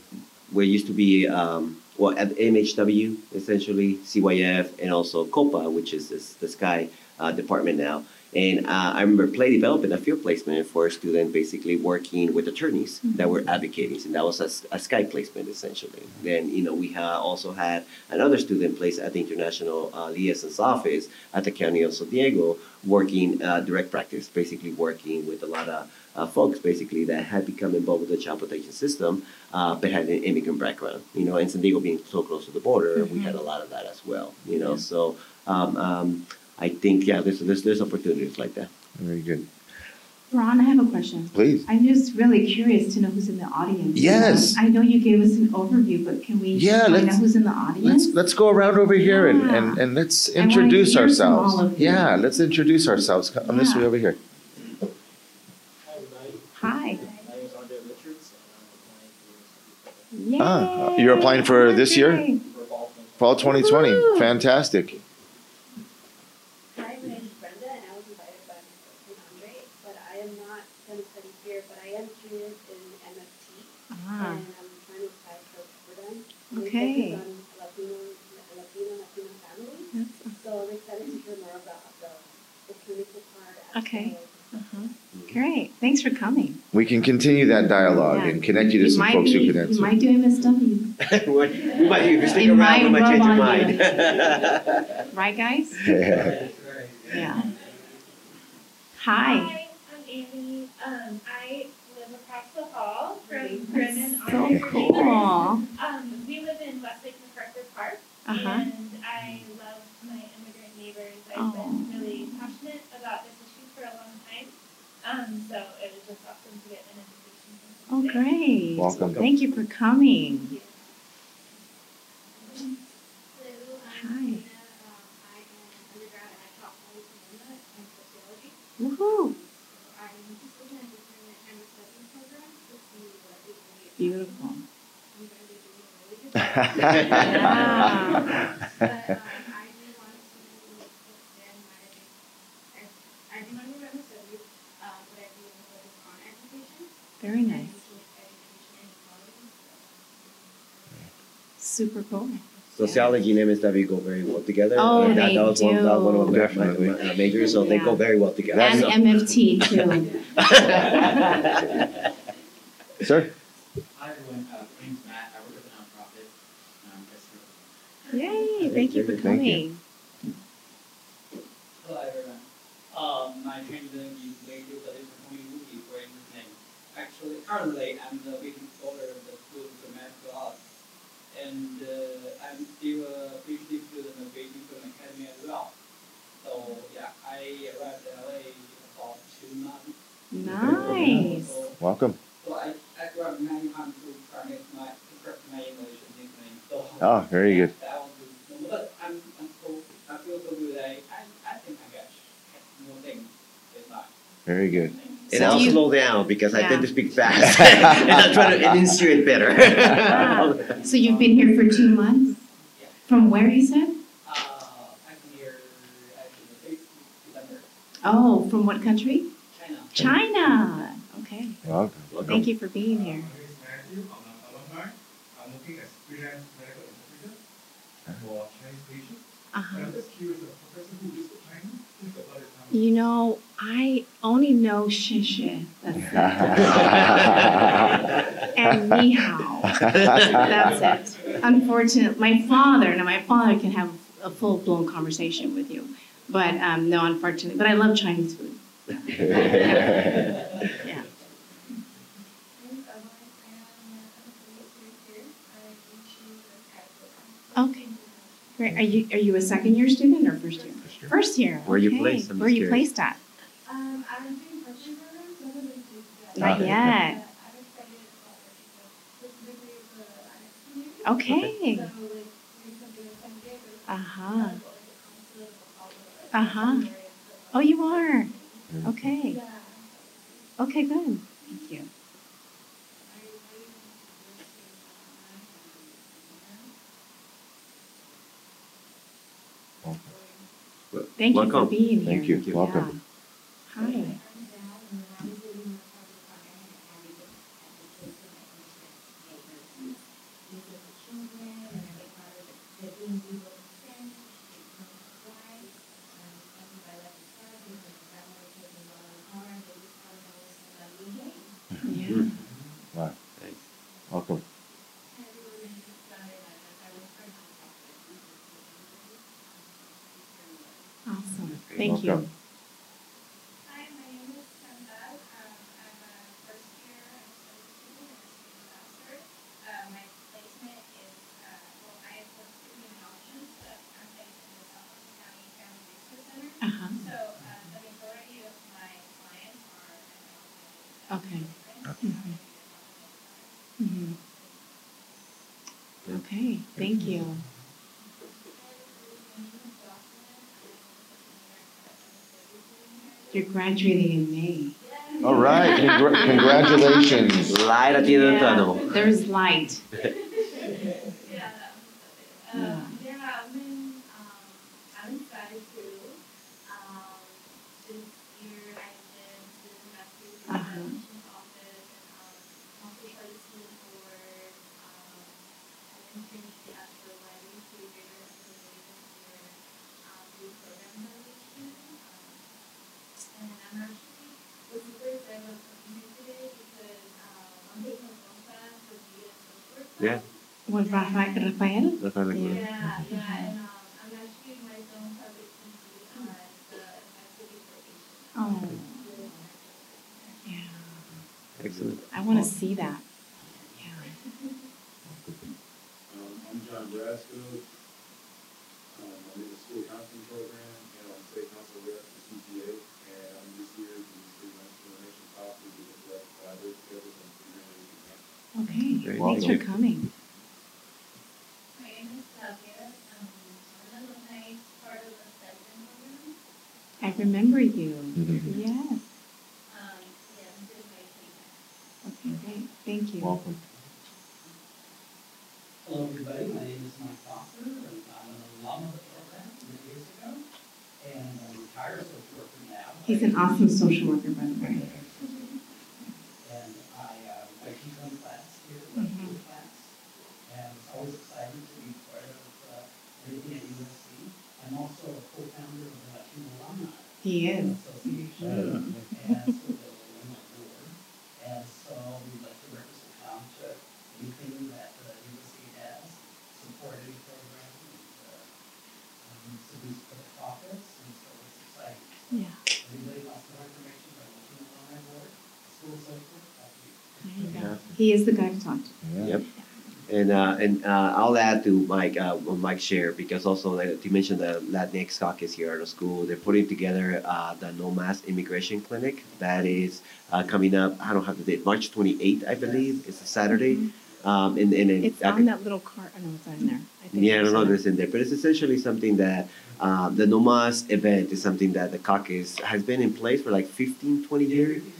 where used to be. Um, well, at MHW, essentially, CYF, and also COPA, which is this, the Sky uh, department now. And uh, I remember play developing a field placement for a student basically working with attorneys that were advocating, and that was a, a Skype placement essentially. Then, you know, we ha- also had another student placed at the International uh, Liaison's office at the County of San Diego working uh, direct practice, basically working with a lot of uh, folks basically that had become involved with the child protection system, uh, but had an immigrant background. You know, and San Diego being so close to the border, we had a lot of that as well. You know, so um, um, I think yeah, there's, there's there's opportunities like that. Very good. Ron, I have a question. Please. I'm just really curious to know who's in the audience. Yes. I know you gave us an overview, but can we Yeah, find out let's- who's in the Let's, audience? let's go around over here and, and, and let's I wanna introduce hear from ourselves. all of you. Yeah, let's introduce ourselves. Come this way over here. Hi, everybody. Hi. My name is Andre Richards, and I'm applying Yay. Ah, you're applying for this year? Fall twenty. Fall 2020. Fantastic. Hi, my name is Brenda, and I was invited by my husband Andre, but I am not gonna study here, but I am curious in MFT, Ah, and I'm trying to apply for for them. They Okay. focus on Latino, Latino, Latino families, that's- so I'm excited to hear more about the, the clinical part. as Okay. well as- uh-huh. Great, thanks for coming. We can continue that dialogue Yeah. and connect you to some might folks who be- can You answer. might do MSW, we might, if you stick It around, we might might change your mind. right, guys? Yeah. Yeah. Hi. Hi, I'm Amy. Um, I live across the hall from That's Brennan. so our cool. neighbors. Um, we live in Westlake MacArthur Park, Uh-huh. and I love my immigrant neighbors. I've been really passionate about this issue for a long time. Um, so it was just awesome to get an invitation. from Oh, today. great. Welcome. Thank you for coming. Hello, Hi. I'm Tina, um, I am undergrad at Cal Poly Sonoma in sociology. Woohoo. I'm just looking at different MSW programs to see what is really. Beautiful. You guys are doing a really good job. Yeah. But, um, I do want to extend my, I, I do not know MSW, um, but I do want to focus on education. Very nice. Education and equality, so. Super cool. Sociology and MSW go very well together. Oh, And that, they that was one, that was one of Definitely. my, my majors, so they go very well together. And So- MFT too. Sir? Hi, everyone. Uh, my name's Matt. I work at the nonprofit. Um, just- Yay, thank you for Thank you. coming. Hello, everyone. Um, my training is going to be way too but it's going to be for anything. Actually, currently, I'm the waiting for the school to come to us. And uh, I'm still a PhD student waiting for an academy as well. So, yeah, I arrived in LA about two months. Nice. So, Welcome. so I, I grabbed many times to practice my, to practice my English and nickname. So, Oh, very good. That was good. But I'm, I'm so, I feel so good. I, I, I think I got more things in life. Very good. And So I'll do you- slow down because I tend to speak fast. and I'm trying to enunciate better. Ah, So you've been here for two months? From where you said? Uh, I can hear actually December, Oh, from what country? China. China. Okay. Welcome. Thank you for being here. My You know, I only know 谢谢. That's it. and ni hao. That's it. Unfortunately, my father, now my father can have a full blown conversation with you. But um, no, unfortunately. But I love Chinese food. Yeah. Thanks, Emily. I am a here. I teach you the Skype Okay. Great. Are you are you a second year student or first year? First year. Where you okay. placed? I'm Where you curious. placed at? Um, I'm doing virtual programs, so haven't been to Not yet. yet. But I'm excited about virtual. Specifically the IS community. Okay. So like recently in San Diego. Like, the council of all the Uh-huh. Oh, you are. Okay. Okay, good. Thank you. Thank you for Welcome. being here. Thank you. Yeah. Welcome. Hi. Yeah. Welcome. Awesome. Thank you. Welcome. Hi, my name is Sandal. Um, I'm a first year study student and a student master. Uh, my placement is, uh, well, I have worked with but I'm based in the South County Family Resource Center. Uh-huh. So, uh, the majority of my clients are MLM. Okay. Mhm. Mhm. Okay, thank you. You're graduating in May. All right. Congra- congratulations. Light at the end of the tunnel. There's light. Yeah, Yeah. um, yeah, I've been, um, I'm excited too. Um, this year I did student master's in the Uh-huh. admissions office and, um, also started school for, um, an internship at the Library to Greater Association for, um, youth program evaluation. Um, and I'm actually, was super excited about coming here today because, um, I'm taking a phone class for the social work class. Yeah. What, Rafa- Rafael? That's what I Yeah. Yeah, yeah, and um, I'm actually my own public TV on the activity for Asian. Oh, yeah. Excellent. I want to see that. Yeah. Um, I'm John Brasco. Um, I'm in the school counseling program and I'm state council rep for CTA. And I'm just here to just pretty much information talk to you, let collaborate together and figure out what we can. Okay, Great. thanks for coming. My name is Flavia, um, I'm an alumni, part of the for coming. I remember you. Mhm. Yes. Um, yeah, this is my. Okay, great. Thank you. Welcome. Hello, everybody. My name is Mike Foster, and I'm an alum of the program many years ago, and I'm a retired social worker now. He's an awesome social worker, by the way. And I, uh, I teach one class here, Mhm. one group class, and it's always exciting to be part of, uh, everything at USC. I'm also a co-founder of the Latino Alumni He is. Association, and so they're on my board. And so we'd like to represent Township, anything that the USC has, support any program, and, uh, um, so we support profits, and so it's exciting. Yeah. Anybody wants more information about looking at my board, school social, happy to He is the guy to talk to. Yeah. Yep. And uh, and uh, I'll add to Mike uh, what Mike shared because also like, you mentioned the Latinx caucus here at the school. They're putting together uh, the NOMAS Immigration Clinic that is uh, coming up. I don't have the date. March 28th, I believe. It's a Saturday. Um, and and and It's I on could- that little card. I don't know it's on there. I think yeah, I don't know it's if it's in there, but it's essentially something that uh, the NOMAS event is something that the caucus has been in place for like 15, 20 years, Yeah,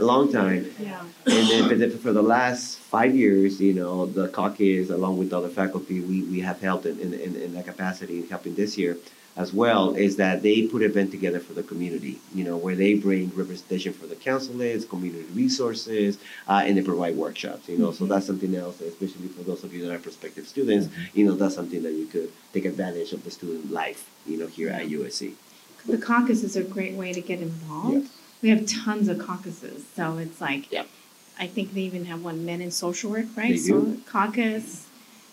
a long time. Yeah. And then, but for the last five years, you know, the caucus, along with other faculty, we, we have helped in, in, in, in that capacity, helping this year as well, is that they put an event together for the community, you know, where they bring representation for the councilors, community resources, uh, and they provide workshops, you know. So that's something else, especially for those of you that are prospective students, you know, that's something that you could take advantage of the student life, you know, here at USC. The caucus is a great way to get involved. We have tons of caucuses, so it's like, Yep. I think they even have one men in social work, right? They So do. caucus.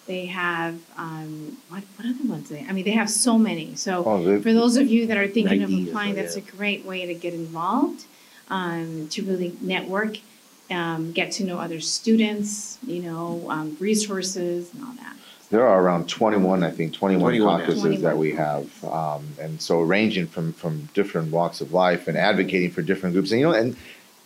They have um, what what other ones? They I mean, they have so many. So Oh, for those of you that are thinking of applying, so, that's yeah. a great way to get involved, um, to really network, um, get to know other students, you know, um, resources and all that. There are around twenty-one, I think, twenty-one 21 now. caucuses that we have. Um, and so ranging from, from different walks of life and advocating for different groups. And, you know, and,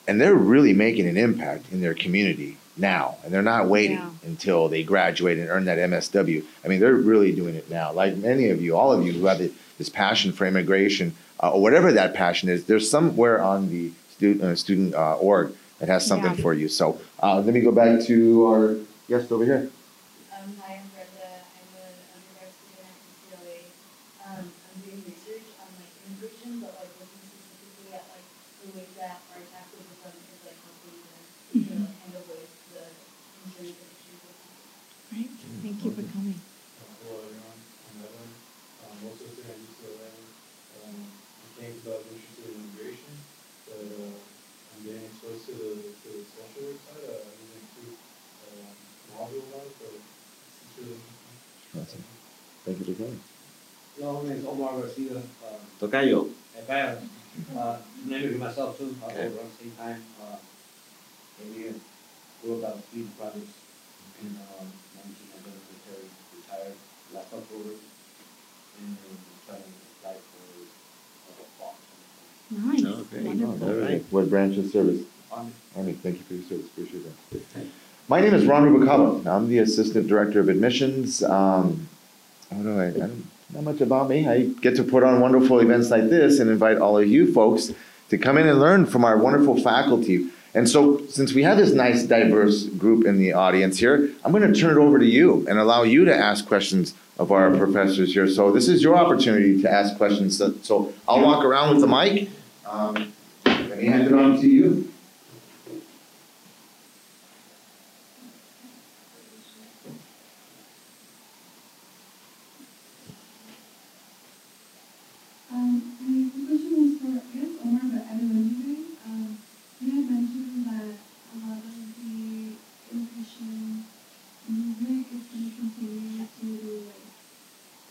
and they're really making an impact in their community now. And they're not waiting Yeah. until they graduate and earn that MSW. I mean, they're really doing it now. Like many of you, all of you who have this passion for immigration, uh, or whatever that passion is, there's somewhere on the student, uh, student, uh, org that has something Yeah. for you. So, uh, let me go back to our guest over here. Um, hi, I'm Brenda. I'm an undergrad student at UCLA. Um, I'm doing research on like immigration, but like looking specifically at like the ways that art activism is like helping them, you know, handle with the injuries and issues with people. Right? Thank you for coming. Hello everyone, I'm Evan, um, also a student at UCLA. Um, I came because I was interested in immigration, but, uh, I'm getting exposed to the, to the social work side, uh, I didn't include, uh, module about it, but it's really interesting. Awesome. Thank you. Hello, my name is Omar Garcia. Uh, Tocayo, if I, uh, name it myself too, uh, Okay. around the same time, uh, maybe grew up out of speed projects in, um, nineteen, I've been military, retired last October. And, uh, trying to apply for, uh, Fox. Nice. Oh, great. Wonderful. All right. What branch of service? Army. Army, thank you for your service, appreciate that. My name is Ron Rubicalo, I'm the Assistant Director of Admissions. Um, what do I, I don't, not much about me, I get to put on wonderful events like this and invite all of you folks to come in and learn from our wonderful faculty. And so, since we have this nice diverse group in the audience here, I'm gonna turn it over to you and allow you to ask questions of our professors here. So this is your opportunity to ask questions, So- I'll walk around with the mic. Um, Let me hand it on to you. Um, my question was for, I guess, Omar, but everyone today. Um, you had mentioned that a lot of the immigration movement is going to continue to, like,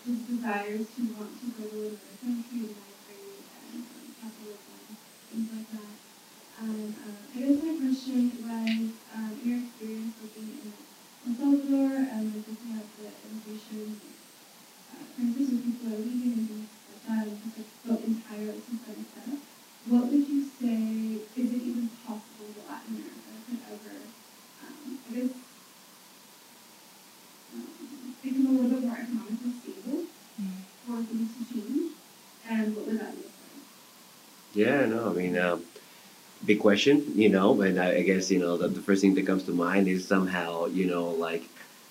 just desires to want to go to another country and migrate and um, capitalism, things like that. And, uh, I guess my question was, um, your experience working in El Salvador and like looking at the immigration uh, crisis when people are leaving and things like that, and just like built entirely since then set up. What would you say, is it even possible that Latin America could ever, um, I guess, um, become a little bit more economically stable for things to change? And what would that look like? Yeah, no, I mean, um, big question, you know, and I, I guess, you know, the, the first thing that comes to mind is somehow, you know, like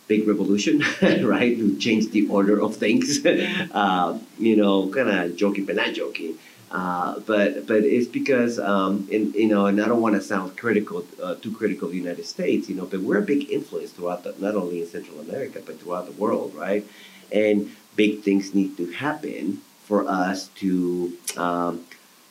big revolution, right? To change the order of things. Uh, you know, kind of joking, but not joking. Uh, but but it's because um, in, you know, and I don't want to sound critical, uh, too critical of the United States, you know, but we're a big influence throughout the, not only in Central America but throughout the world, right? And big things need to happen for us to um,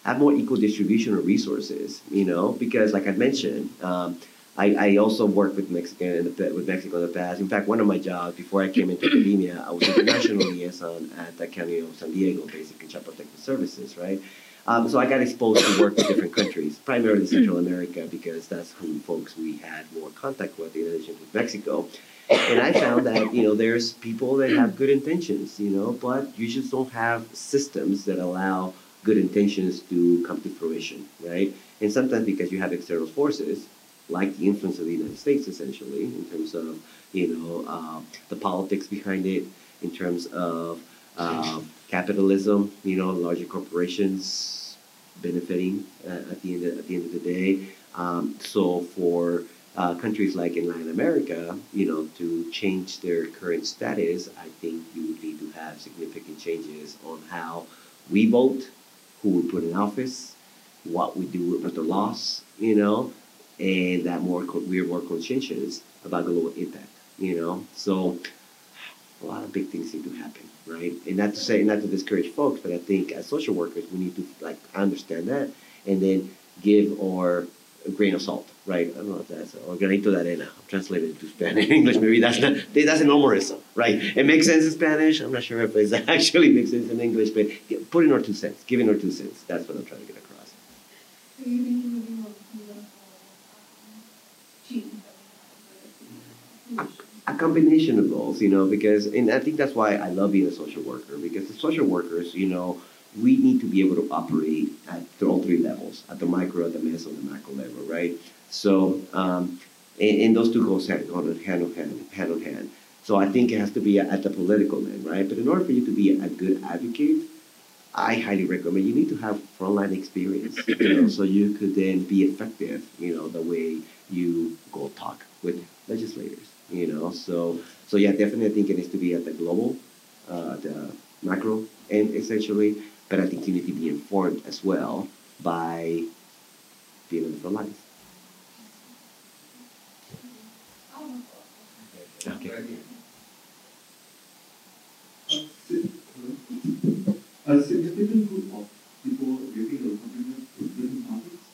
have more equal distribution of resources, you know, because like I mentioned, um, I, I also worked with Mexican the, with Mexico in the past. In fact, one of my jobs before I came into academia, I was international liaison at the County of San Diego, basically Child Protective Services, right? Um, so I got exposed to work with different countries, primarily Central America, because that's who folks we had more contact with, in addition to Mexico. And I found that you know there's people that have good intentions, you know, but you just don't have systems that allow good intentions to come to fruition, right? And sometimes because you have external forces, like the influence of the United States, essentially, in terms of you know uh, the politics behind it, in terms of uh, capitalism, you know, larger corporations benefiting uh, at the end of, at the end of the day. Um, so for uh, countries like in Latin America, you know, to change their current status, I think you would need to have significant changes on how we vote, who we put in office, what we do with the laws, you know, and that more co- we're more conscientious about global impact, you know. So a lot of big things need to happen, right? And not to say, not to discourage folks, but I think as social workers, we need to like understand that and then give our grain of salt, right? I don't know if that's or granito de arena. I'm translating it to Spanish, English. Maybe that's not that's an homorism, right? It makes sense in Spanish. I'm not sure if it actually makes sense in English, but put in our two cents, give in our two cents. That's what I'm trying to get across. That a combination of those, you know, because, and I think that's why I love being a social worker, because the social workers, you know, we need to be able to operate at all three levels, at the micro, at the meso, and the macro level, right? So, um, and, and those two go hand, go hand in hand, hand in hand. So I think it has to be at the political end, right? But in order for you to be a good advocate, I highly recommend you need to have frontline experience, you know, so you could then be effective, you know, the way you go talk with legislators, you know. So, so yeah, definitely, I think it needs to be at the global, uh, the macro and essentially. But I think you need to be informed as well by being on the front lines. Okay. A significant group of people within the contribute to different topics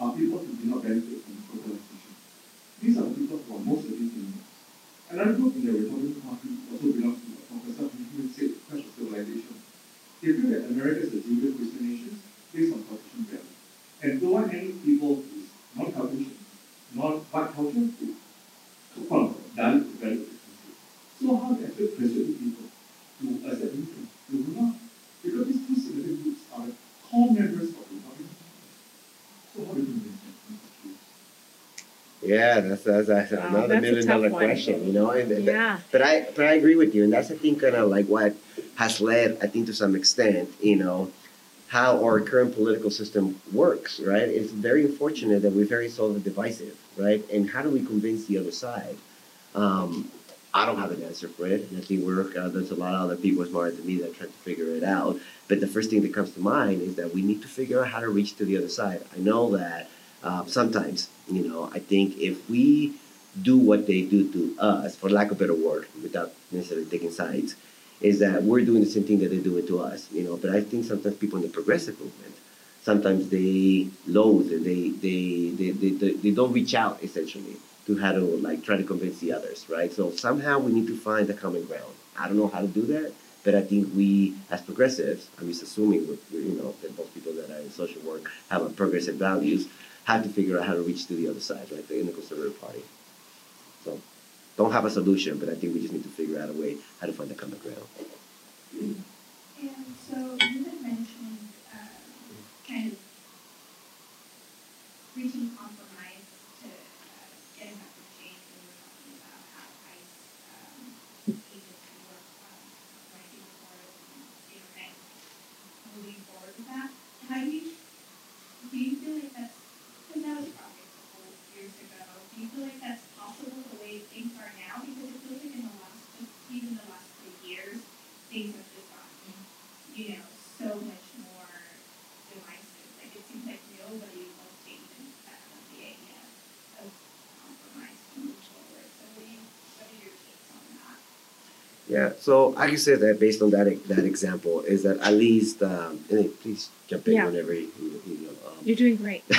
are people who do not benefit from the globalization. These are the people who are most against the Another group in the Republican Party also belongs to what Professor Hume said, clash of civilization. They feel that America is a Judeo-Christian nation based on Caucasian values. And don't want any people who is non-Caucasian, non-white culture to come from value to value differences. So how do you expect persuade people to accept anything? They will not. Because these two significant groups are the core members of the Republican Party. So how do you convince them? Yeah, that's that's, that's Wow, another that's million dollar dollar one. question, you know. And, and- Yeah. But I but I agree with you, and that's I think kind of like what has led, I think, to some extent, you know, how our current political system works, right? It's very unfortunate that we're very sort of divisive, right? And how do we convince the other side? Um, I don't have an answer for it. And I think we're uh, there's a lot of other people smarter than me that try to figure it out. But the first thing that comes to mind is that we need to figure out how to reach to the other side. I know that uh, sometimes, you know, I think if we do what they do to us, for lack of a better word, without necessarily taking sides, is that we're doing the same thing that they're doing to us, you know. But I think sometimes people in the progressive movement, sometimes they loathe they they, they, they, they, they don't reach out essentially to how to like try to convince the others, right? So somehow we need to find a common ground. I don't know how to do that, but I think we as progressives, I'm just assuming with you know that most people that are in social work have a progressive values, have to figure out how to reach to the other side, the in the conservative party. Don't have a solution, but I think we just need to figure out a way how to find a common ground. And so you had mentioned, um, kind of reaching compromise to, uh, get effective change, and we were talking about how ICE, um, agency work, um, writing reports and, you know, kind of moving forward with that. How do you, do you feel like that's, because that was a project a couple years ago, do you feel like that's possible the way things are now? Because it feels like in the last, just even the last three years, things have just gotten, you know, so much more divisive. Like it seems like nobody wants to even fathom the idea of compromise to move forward. So what do you, what are your takes on that? Yeah, so I can say that based on that that example is that at least um, please jump in Yeah. whenever you, you know. Um, You're doing great. no,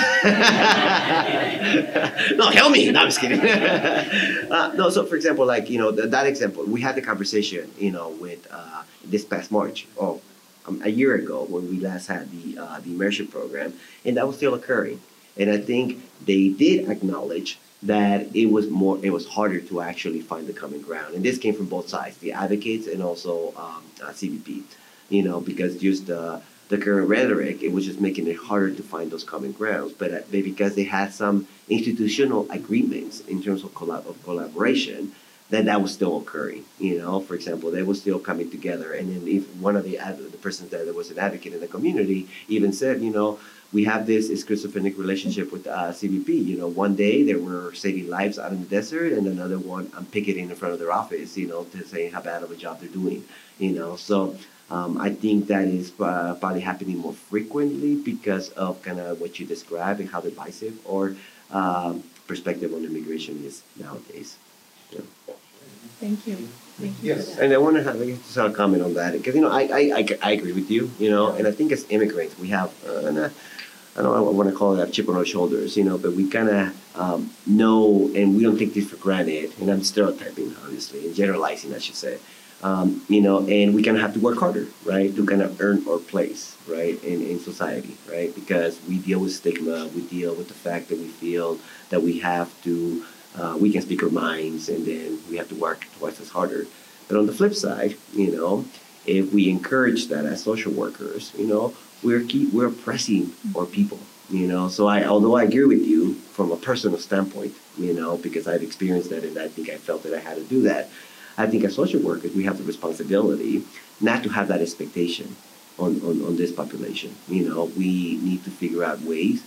help me. No, I'm just kidding. uh, no, so for example, like you know th- that example, we had the conversation, you know, with uh, this past March. Oh, um, a year ago when we last had the uh, the immersion program, and that was still occurring. And I think they did acknowledge that it was more it was harder to actually find the common ground, and this came from both sides, the advocates and also um, uh, CBP. You know, because just uh, the current rhetoric, it was just making it harder to find those common grounds. But uh, because they had some institutional agreements in terms of, collab- of collaboration, that that was still occurring. You know, for example, they were still coming together. And then if one of the ad- the persons that was an advocate in the community even said, you know, we have this schizophrenic relationship with uh, CBP. You know, one day they were saving lives out in the desert, and another one I'm picketing in front of their office. You know, to say how bad of a job they're doing. You know, so um, I think that is uh, probably happening more frequently because of kind of what you described and how divisive or um, perspective on immigration is nowadays. Yeah. Thank you. Thank you Yes. And I want to have just a comment on that because you know I, I, I, I agree with you you know and I think as immigrants we have uh, and, uh, I don't want to call it a chip on our shoulders you know but we kind of um, know and we don't take this for granted and I'm stereotyping obviously and generalizing I should say um, you know and we kind of have to work harder right to kind of earn our place right in, in society right because we deal with stigma we deal with the fact that we feel that we have to uh, we can speak our minds and then we have to work twice as harder. But on the flip side, you know, if we encourage that as social workers, you know, we're keep we're oppressing our people, you know. So I although I agree with you from a personal standpoint, you know, because I've experienced that and I think I felt that I had to do that. I think as social workers we have the responsibility not to have that expectation on, on, on this population. You know, we need to figure out ways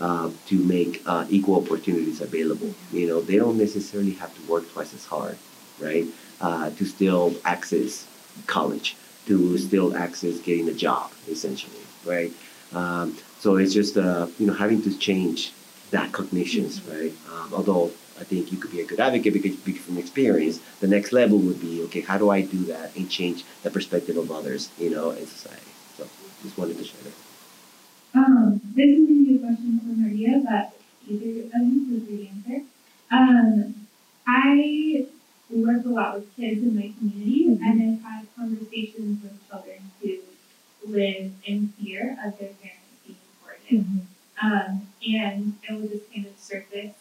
uh, to make uh, equal opportunities available. You know, they don't necessarily have to work twice as hard, right? Uh, to still access college, to still access getting a job, essentially, right? Um, so it's just uh, you know having to change that cognitions, right? Um, although I think you could be a good advocate because you speak from experience. The next level would be okay. How do I do that and change the perspective of others, you know, in society? So just wanted to share that. Um, this is maybe a question for Maria, but either of you to answer. Um, I work a lot with kids in my community, and I've had conversations with children who live in fear of their parents being deported. Um, and it will just kind of surface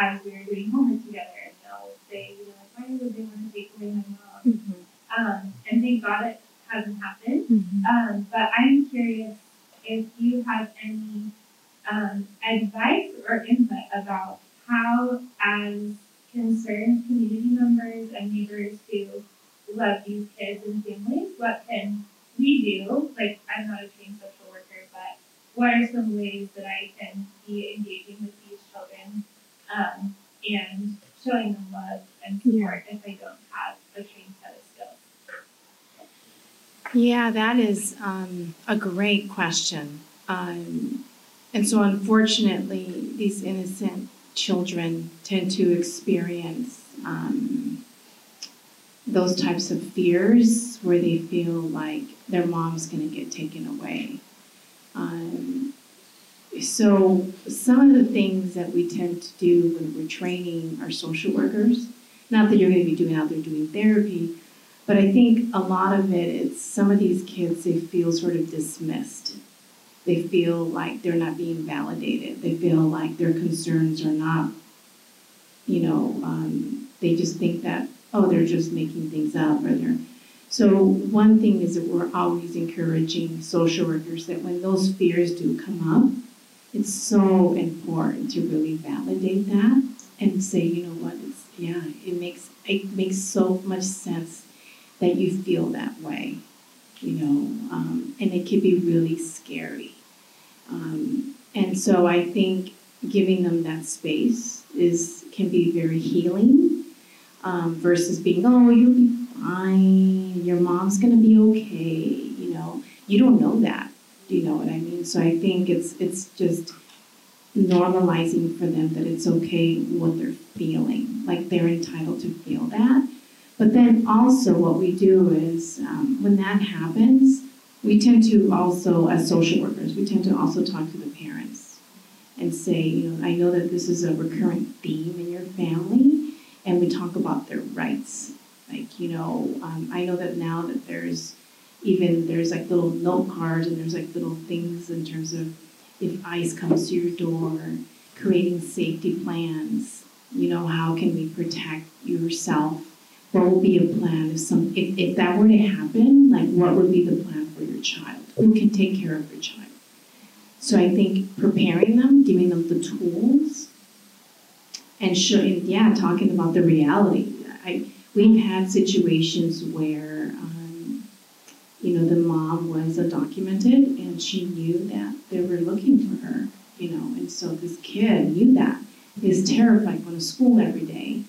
as we were doing homework together, and they'll say, you know, like, why would they want to take away my mom? Um, and thank God it hasn't happened. Um, but I'm curious if you have any um, advice or input about how, as concerned community members and neighbors who love these kids and families, what can we do? Like, I'm not a trained social worker, but what are some ways that I can be engaging with these children um, and showing them love and support if they don't have a trained set of skills? Yeah, that is um, a great question. Um, and so, unfortunately, these innocent children tend to experience um, those types of fears where they feel like their mom's going to get taken away. Um, so, some of the things that we tend to do when we're training our social workers, not that you're going to be doing out there doing therapy, but I think a lot of it is some of these kids, they feel sort of dismissed. They feel like they're not being validated. They feel like their concerns are not, you know, um, they just think that, oh, they're just making things up or they're. So, one thing is that we're always encouraging social workers that when those fears do come up, it's so important to really validate that and say, you know what, it's, yeah, it makes, it makes so much sense that you feel that way, you know, um, and it can be really scary. Um, and so I think giving them that space is can be very healing um, versus being, oh, you'll be fine, your mom's gonna be okay, you know, you don't know that, do you know what I mean? So I think it's it's just normalizing for them that it's okay what they're feeling, like they're entitled to feel that. But then also what we do is um, when that happens, we tend to also, as social workers, we tend to also talk to the parents and say, you know, I know that this is a recurrent theme in your family, and we talk about their rights. Like, you know, um, I know that now that there's, even there's like little note cards and there's like little things in terms of if ICE comes to your door, creating safety plans. You know, how can we protect yourself? What will be a plan if some if, if that were to happen, like what would be the plan for your child? Who can take care of your child? So I think preparing them, giving them the tools, and yeah, talking about the reality. I we've had situations where, um, you know, the mom was undocumented and she knew that they were looking for her, you know, and so this kid knew that. Is terrified going to school every day,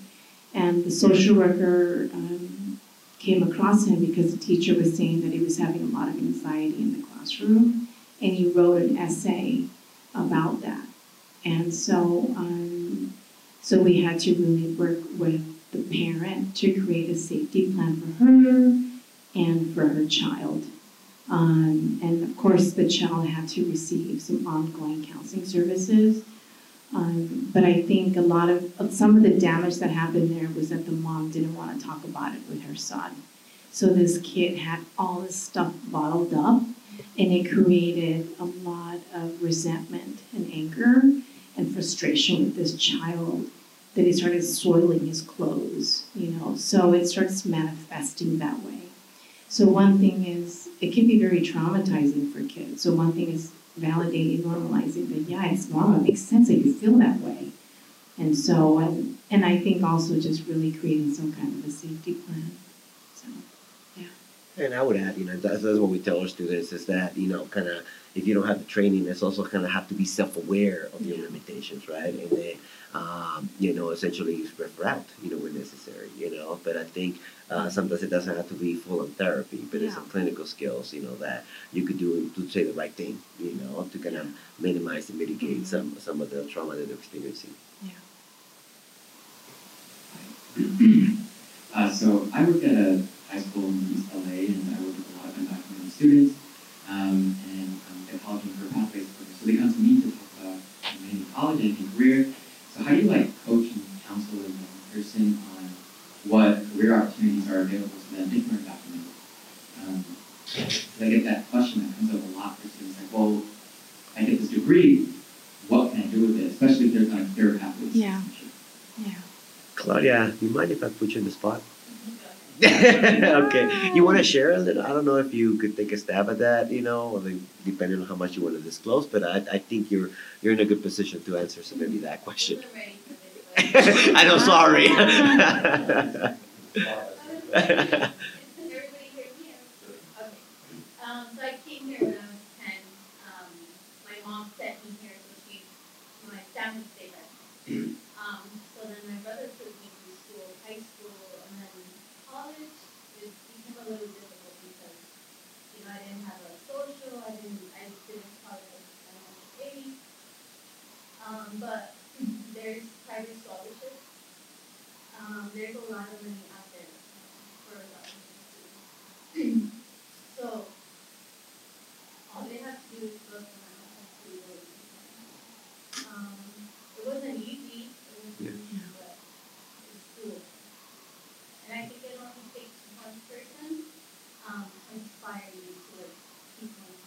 and the social worker um, came across him because the teacher was saying that he was having a lot of anxiety in the classroom, and he wrote an essay about that. And so, um, so we had to really work with the parent to create a safety plan for her and for her child. Um, and of course, the child had to receive some ongoing counseling services. Um, but I think a lot of, of some of the damage that happened there was that the mom didn't want to talk about it with her son. So this kid had all this stuff bottled up, and it created a lot of resentment and anger and frustration with this child that he started soiling his clothes, you know. So it starts manifesting that way. So one thing is it can be very traumatizing for kids. So one thing is validating, normalizing that yeah, it's normal. It makes sense that you feel that way. And so and and I think also just really creating some kind of a safety plan. So yeah. And I would add, you know, that's, that's what we tell our students is that, you know, kind of, if you don't have the training, it's also kind of have to be self-aware of your Yeah. limitations, right? And then, um, you know, essentially refer out, you know, when necessary, you know. But I think uh, sometimes it doesn't have to be full-on therapy, but it's some clinical skills, you know, that you could do to say the right thing, you know, to kind of minimize and mitigate Mhm. some some of the trauma that they're experiencing. Uh, so I work at a high school in East LA, and I work with a lot of undocumented students, um, and the college and career pathways program. So they come to me to talk about anything college, anything career. So how do you like coach and counsel a young person on what career opportunities are available to them if they're undocumented? Um, 'cause I get that question that comes up a lot for students, like, well, I get this degree, what can I do with it? Especially if there's like career pathways. Yeah. yeah. Claudia, do you mind if I put you in the spot? okay. You want to share a little? I don't know if you could take a stab at that, you know, depending on how much you want to disclose, but I, I think you're you're in a good position to answer so maybe that question. wasn't ready for this, but. I know, sorry. Everybody hear me? Okay. Um, so I came here when I was ten. Um, my mom sent me here, so she, my family stayed back home. Um, so then my brother took me through school, high school, and then college. It became a little difficult because, you know, I didn't have a social, I didn't, I didn't college, I was eight. Um, but there's private scholarships. Um, there's a lot of money out there for a lot of students. So, all they have to do is look around and see what we can. Um, it wasn't easy, it wasn't Yeah. easy, but it's doable. And I think it only takes one person, um, to inspire you to like keep going.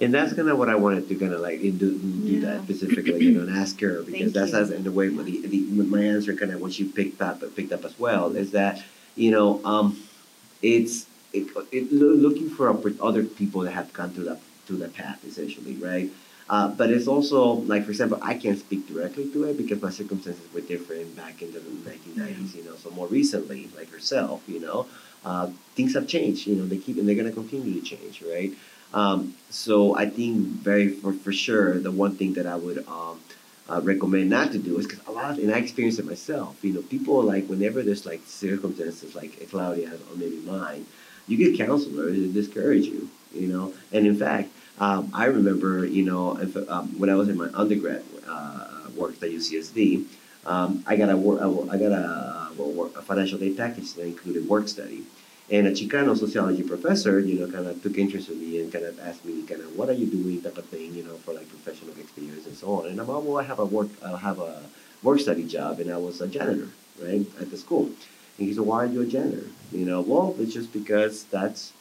And that's kind of what I wanted to kind of like do, do Yeah. that specifically, you know, and ask her because Thank that's, you. in the way with the, the my answer kind of what she picked up picked up as well is that you know um, it's it, it looking for other people that have gone through that through that path essentially, right? Uh, but it's also like for example, I can't speak directly to it because my circumstances were different back in the 1990s, you know. So more recently, like herself, you know, uh, things have changed. You know, they keep and they're gonna continue to change, right? Um, so I think very for, for sure the one thing that I would um, uh, recommend not to do is because a lot of, and I experienced it myself. You know, people like whenever there's like circumstances like Claudia has or maybe mine, you get counselors that discourage you. You know, and in fact, um, I remember you know if, um, when I was in my undergrad uh, work at UCSD, um, I got a I got a, a, a financial aid package that included work study. And a Chicano sociology professor, you know, kind of took interest in me and kind of asked me, kind of, what are you doing, type of thing, you know, for like professional experience and so on. And I'm, like, well, I have a work, I have a work study job, and I was a janitor, right, at the school. And he said, why are you a janitor? You know, well, it's just because that's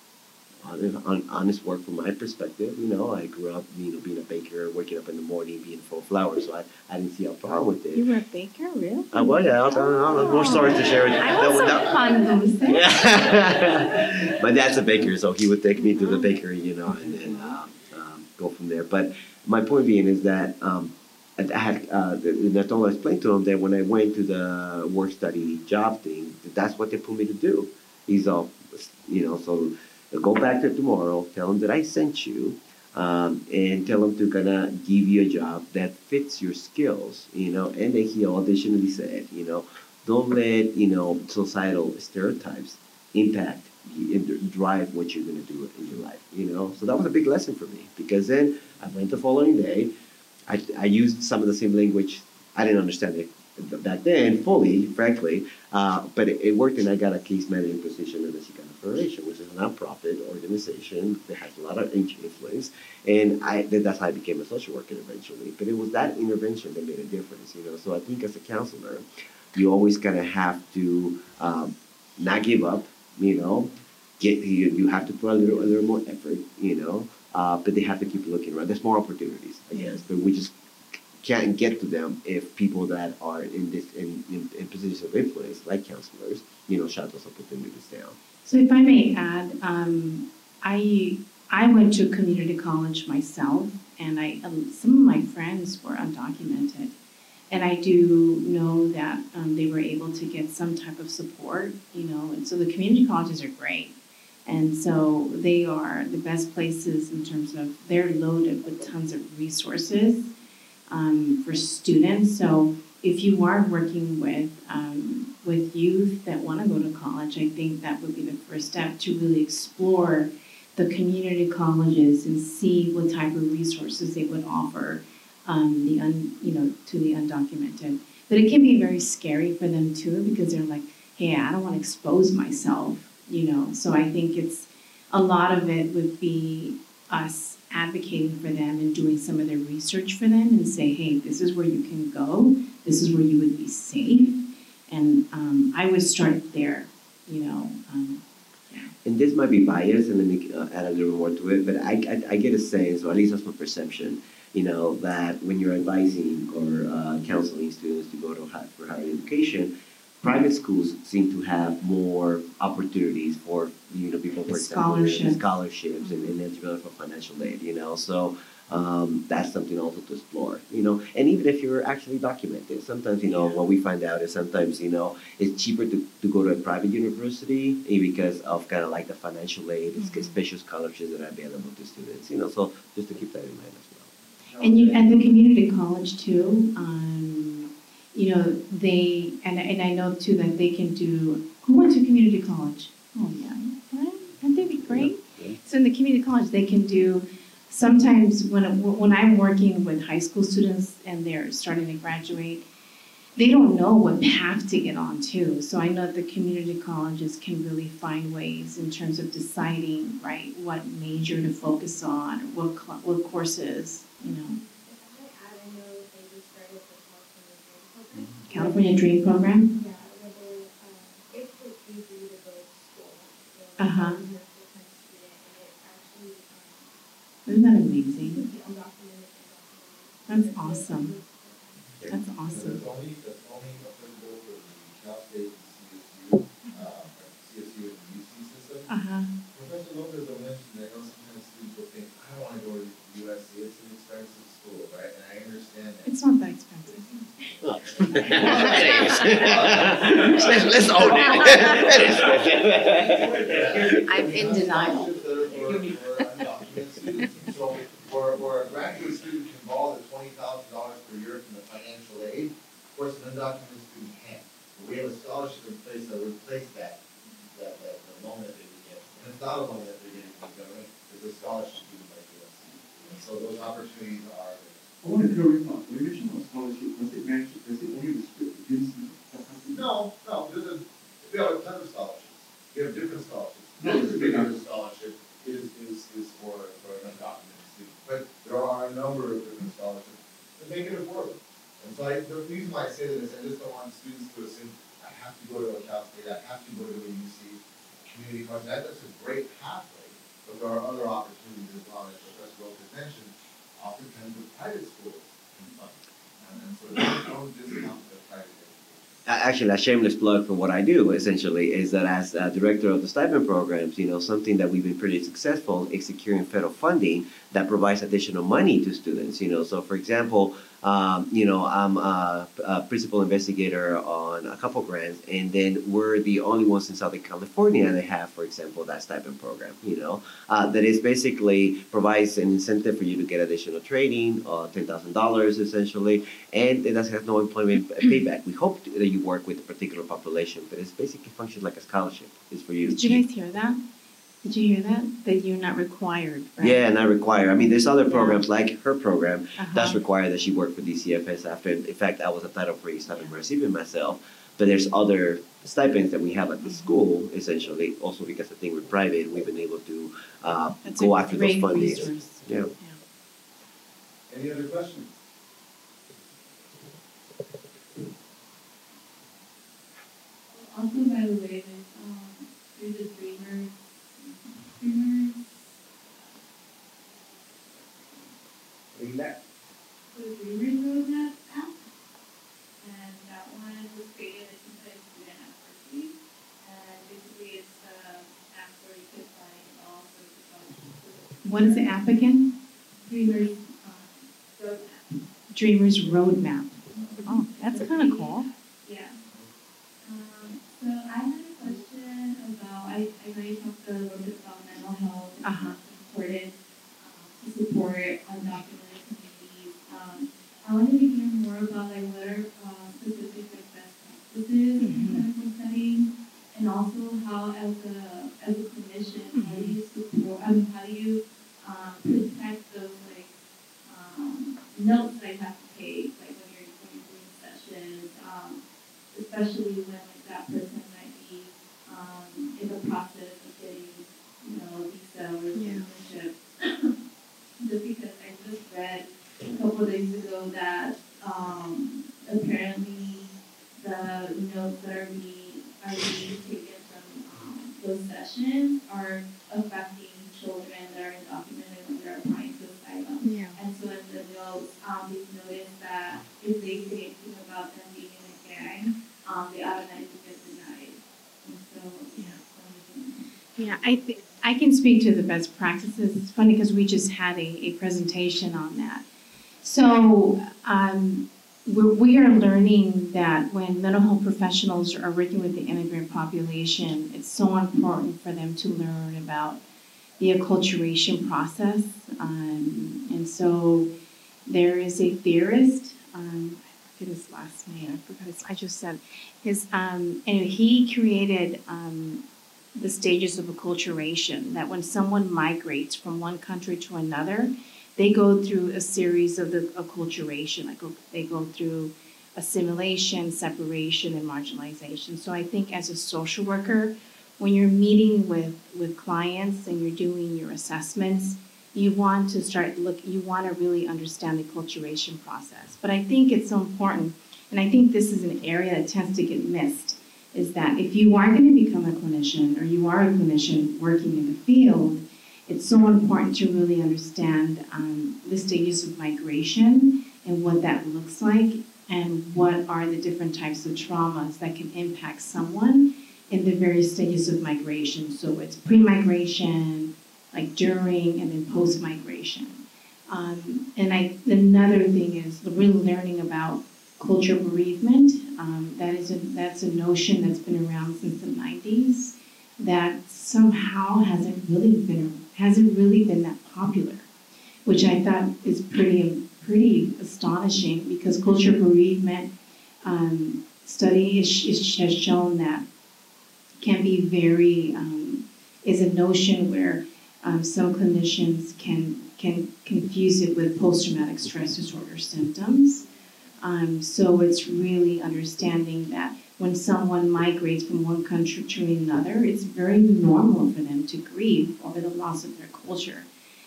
hon- honest work from my perspective. You know, I grew up, you know, being a baker, waking up in the morning, being full of flowers, so I, I didn't see a problem with it. You were a baker, really? Uh, well, yeah, I'll, I'll have more stories to share with you. I That some that- fun, Dulce. yeah. My dad's a baker, so he would take me to the bakery, you know, and then um, um, go from there. But my point being is that um, I I had, uh, and I told I explained to him that when I went to the work study job thing, that that's what they put me to do. He's all, you know, so go back there tomorrow, tell them that I sent you, um, and tell them to kind of give you a job that fits your skills, you know. And then he additionally said, you know, don't let you know societal stereotypes impact drive what you're gonna do in your life, you know. So that was a big lesson for me because then I went the following day. I, I used some of the same language. I didn't understand it back then fully, frankly, uh, but it, it worked, and I got a case managing position at the Chicana Which is a nonprofit organization that has a lot of influence, and I that's how I became a social worker eventually. But it was that intervention that made a difference, you know. So I think as a counselor, you always kind of have to um, not give up, you know. Get you, you have to put a little a little more effort, you know. Uh, but they have to keep looking around. There's more opportunities, I guess, but we just can't get to them if people that are in this in, in, in positions of influence, like counselors, you know, shut those opportunities down. So if I may add, um, I, I went to community college myself, and I, um, some of my friends were undocumented. And I do know that, um, they were able to get some type of support, you know, and so the community colleges are great. And so they are the best places in terms of, they're loaded with tons of resources, um, for students. So if you are working with, um, with youth that want to go to college, I think that would be the first step to really explore the community colleges and see what type of resources they would offer um, the un, you know, to the undocumented. But it can be very scary for them too because they're like, hey, I don't want to expose myself, you know. So I think it's a lot of it would be us advocating for them and doing some of their research for them and say, hey, this is where you can go, this is where you would be safe. And um, I would start there, you know. Um, And this might be biased, and let me uh, add a little more to it. But I, I, I get a sense, or at least that's my perception, you know, that when you're advising or uh, counseling students to go to high, for higher education, private schools seem to have more opportunities for you know people, for example, Scholarships. scholarships and, and eligibility for financial aid. You know, so um, that's something also to explore. You know, and even if you're actually documented, sometimes you know what we find out is sometimes you know it's cheaper to, to go to a private university eh, because of kind of like the financial aid, it's Mhm. special scholarships that are available to students. You know, so just to keep that in mind as well. And you, at the community college too, um, you know, they, and, and I know too that they can do, who went to community college? Oh, yeah, right? They be great? Yeah. So in the community college, they can do, sometimes when, when I'm working with high school students and they're starting to graduate, they don't know what path to get on to. So I know the community colleges can really find ways in terms of deciding, right, what major to focus on, what, cl- what courses, you know. If I might add, I Isn't that amazing? the undocumented and documented. That's awesome. That's awesome. That's only, that's only applicable for the Cal State and CSU, CSU and the UC system. Uh-huh. Professor Lopez mentioned that, sometimes students will think, I don't wanna go to USC, it's an expensive school, right? And I understand that. It's not that expensive. let's, let's own it. I'm in denial. Scholarships that are for, for undocumented students, and so, for, a graduate student can borrow the twenty thousand dollars per year from the financial aid, of course, an undocumented student can't. But we have a scholarship in place that would replace that, that, that, the loan that they would get, and it's not a loan that they're getting from the government, it's a scholarship given by USC. And so those opportunities are there. I want to clarify, when you mention about scholarship, does it mention, does it only restrict against No, no, there's a, we have a ton of scholarships, we have different scholarships. No, This it's big. particular scholarship is, is, is for, for an undocumented student, but there are a number of different scholarships that make it affordable. And so I, the reason why I say that is I just don't want students to assume, I have to go to a Cal State, I have to go to a UC community college, that, that's a great pathway, but there are other opportunities as well, as Professor Lopez mentioned, oftentimes the private schools can fund, and, and so don't discount the private education. A- Actually, a shameless plug for what I do essentially is that as uh, director of the stipend programs, you know, something that we've been pretty successful is securing federal funding that provides additional money to students. You know, so for example, um, you know, I'm a, a principal investigator on a couple grants, and then we're the only ones in Southern California that have, for example, that stipend program. You know, uh, that is basically provides an incentive for you to get additional training, uh, ten thousand dollars essentially, and it does have no employment payback. We hope that you work with a particular population, but it's basically functions like a scholarship. It's for you. to Did you guys hear that? Did you hear that? That you're not required, right? Yeah, not required. I mean, there's other Yeah. programs like her program that's Uh-huh. required that she work for DCFS after. In fact, I was a Title III stipend recipient myself. But there's other stipends that we have at the Mm-hmm. school, essentially. Also, because I think we're private, we've been able to uh, go after those great fundings. resource. Yeah. Any other questions? Also, by the way, there's, um, there's a Dreamers, Dreamers, Relax. The Dreamers Roadmap app. And that one was created, I think, by a student at Berkeley. And basically, it's a app where you can find all sorts of scholarships. What is the app again? Dreamers, um, Roadmap. Dreamers Roadmap. Oh, that's kind of cool. Yeah. Um, so I had a question about, I, I know you talked a little bit about mental health and Uh-huh. how it's important um, to support undocumented. Um, I wanted to hear more about like what are uh, specific like best practices in Mhm. clinical setting, and also how as a as a clinician, how do you support? I mean, how do you um, protect those like um, notes that you have to take, like when you're when you're doing sessions, um, especially when like that person might be um, in the process of getting, you know, visa or Yeah. citizenship. just because I just read a couple of days ago that um, apparently the notes that are being are being taken from um, those sessions are affecting children that are undocumented when they're applying to asylum. Yeah. And so in the notes, um, we've noticed that if they say anything about them being in a gang, um, they automatically get denied. And so, Yeah. Yeah, I think, I can speak to the best practices. It's funny because we just had a, a presentation on that. So, um, we are learning that when mental health professionals are working with the immigrant population, it's so important for them to learn about the acculturation process. Um, and so there is a theorist, um, I forget his last name, I forgot his, I just said, his, um, and he created, um, the stages of acculturation, that when someone migrates from one country to another, they go through a series of the acculturation, like oh, they go through assimilation, separation, and marginalization. So I think as a social worker, when you're meeting with, with clients and you're doing your assessments, you want to start look you want to really understand the acculturation process. But I think it's so important, and I think this is an area that tends to get missed, is that if you are going to become a clinician or you are a clinician working in the field, it's so important to really understand um, the stages of migration and what that looks like and what are the different types of traumas that can impact someone in the various stages of migration. So it's pre-migration, like during, and then post-migration. Um, and I, another thing is really learning about culture bereavement. Um, that is a, that's a notion that's been around since the 90s that somehow hasn't really been hasn't really been that popular, which I thought is pretty pretty astonishing because cultural bereavement um, study is, is, has shown that can be very um, is a notion where um, some clinicians can can confuse it with post traumatic stress disorder symptoms. Um, so it's really understanding that when someone migrates from one country to another, it's very normal for them to grieve over the loss of their culture.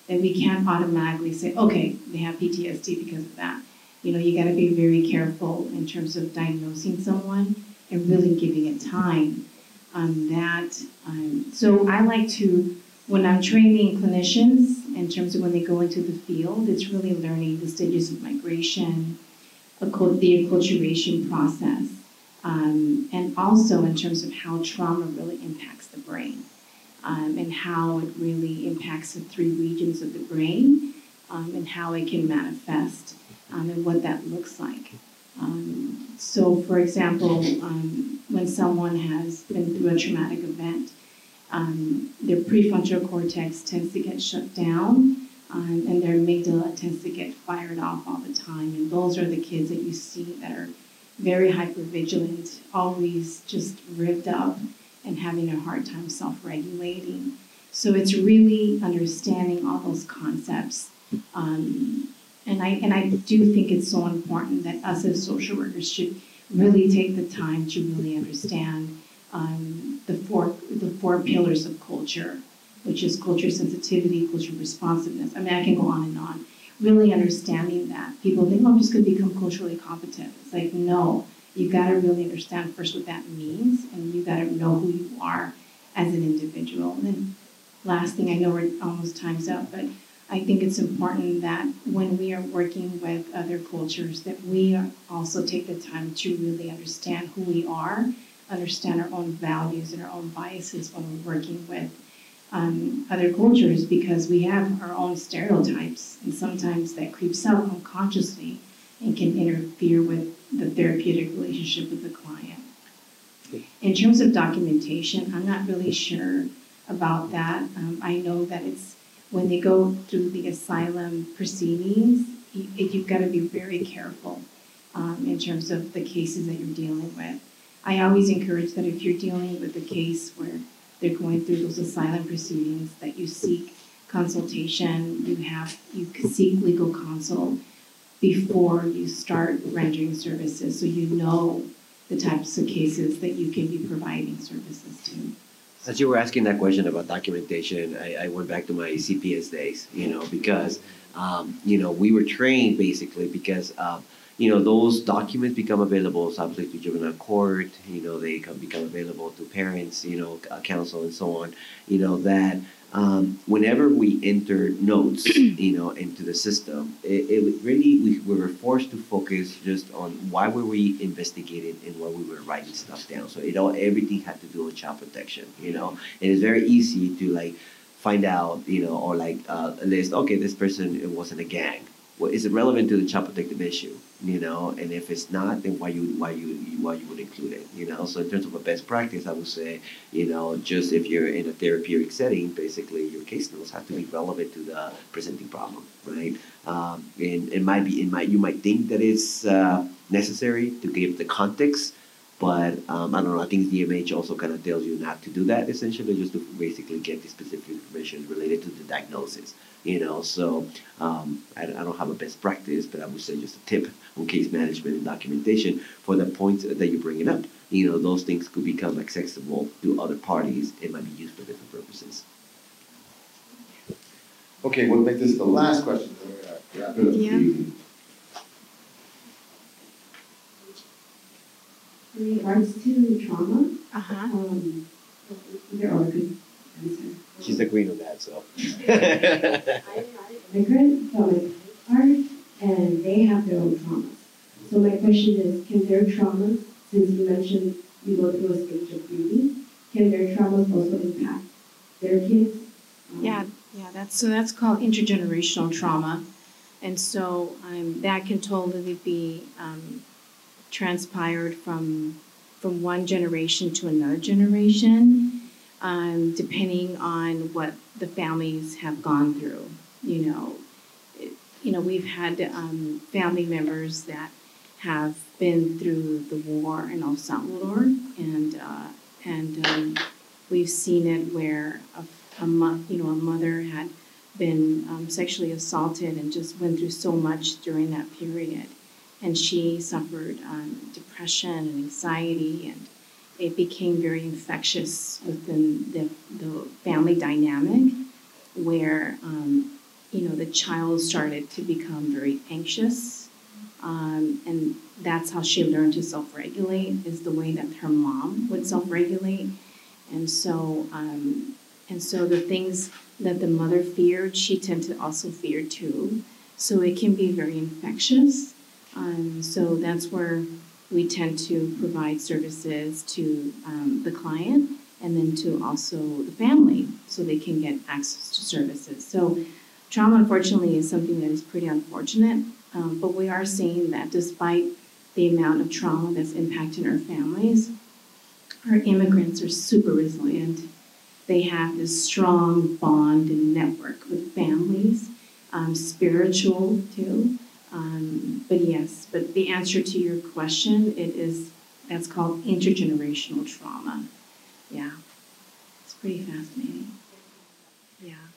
That we can't automatically say, okay, they have PTSD because of that. you know, you got to be very careful in terms of diagnosing someone and really giving it time on that. Um, so I like to, when I'm training clinicians, in terms of when they go into the field, it's really learning the stages of migration, the acculturation process, um, and also in terms of how trauma really impacts the brain um, and how it really impacts the three regions of the brain um, and how it can manifest um, and what that looks like. Um, so, for example, um, when someone has been through a traumatic event, their prefrontal cortex tends to get shut down and their amygdala tends to get fired off all the time. And those are the kids that you see that are very hypervigilant, always just ripped up and having a hard time self regulating. So it's really understanding all those concepts. Um, and I and I do think it's so important that us as social workers should really take the time to really understand um, the four the four pillars of culture, which is culture sensitivity, culture responsiveness. I mean, I can go on and on. Really understanding that people think, oh, I'm just going to become culturally competent. It's like no, you got to really understand first what that means, and you got to know who you are as an individual. And then last thing, I know we're almost time's up, but I think it's important that when we are working with other cultures, that we also take the time to really understand who we are, understand our own values and our own biases when we're working with um, other cultures, because we have our own stereotypes, and sometimes that creeps up unconsciously and can interfere with the therapeutic relationship with the client. In terms of documentation, I'm not really sure about that. Um, I know that it's when they go through the asylum proceedings, you, you've got to be very careful um, in terms of the cases that you're dealing with. I always encourage that if you're dealing with a case where they're going through those asylum proceedings, that you seek consultation, you have you seek legal counsel before you start rendering services, so you know the types of cases that you can be providing services to. As you were asking that question about documentation, I, I went back to my CPS days, you know, because, um, you know, we were trained basically because, um, you know, those documents become available subject to juvenile court, you know, they become available to parents, you know, uh, counsel and so on, you know, that um, whenever we enter notes, you know, into the system, it, it really we, we were forced to focus just on why were we investigating and why we were writing stuff down. So it all everything had to do with child protection, you know. And it's very easy to like find out, you know, or like uh, list. Okay, this person it wasn't a gang. Well, is it relevant to the child protective issue? You know, and if it's not, then why you why you why you would include it? You know, so in terms of a best practice, I would say, you know, just if you're in a therapeutic setting, basically your case notes have to be relevant to the presenting problem, right? Um, and it might be, it might you might think that it's uh, necessary to give the context, but um, I don't know. I think DMH also kind of tells you not to do that essentially, just to basically get the specific information related to the diagnosis. You know, so um, I, I don't have a best practice, but I would say just a tip on case management and documentation for the points that you're bringing up. You know, those things could become accessible to other parties. It might be used for different purposes. Okay, we'll make this the last question, then we're gonna wrap it up. Yeah. In regards to trauma, Uh-huh. um, there are good answer. She's the queen of that, so. Immigrant from a part, and they have their own traumas. So my question is, can their traumas, since you mentioned you go through a stage of grieving, can their traumas also impact their kids? Um, Yeah, yeah, that's, so that's called intergenerational trauma. And so um, that can totally be um, transpired from, from one generation to another generation, um, depending on what the families have gone through. You know, you know, we've had um, family members that have been through the war in El Salvador, and uh, and um, we've seen it where a, a mo- you know a mother had been um, sexually assaulted and just went through so much during that period, and she suffered um, depression and anxiety, and it became very infectious within the the family dynamic, where um, you know the child started to become very anxious Um, and that's how she learned to self-regulate, is the way that her mom would self-regulate. And so, um, and so the things that the mother feared, she tended to also fear too. So it can be very infectious. Um, so that's where we tend to provide services to um, the client and then to also the family so they can get access to services. So trauma, unfortunately, is something that is pretty unfortunate, um, but we are seeing that despite the amount of trauma that's impacting our families, our immigrants are super resilient. They have this strong bond and network with families, um, spiritual too. Um, but yes, but the answer to your question, it is that's called intergenerational trauma. Yeah, it's pretty fascinating.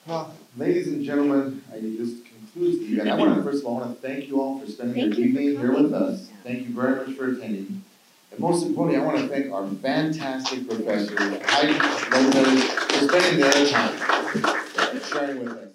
Well, ladies and gentlemen, I this concludes the event. I want to, first of all, I want to thank you all for spending your Thank you evening here with us. Thank you very much for attending. And most importantly, I want to thank our fantastic professors, Heidi Lopez, for spending their time sharing with us.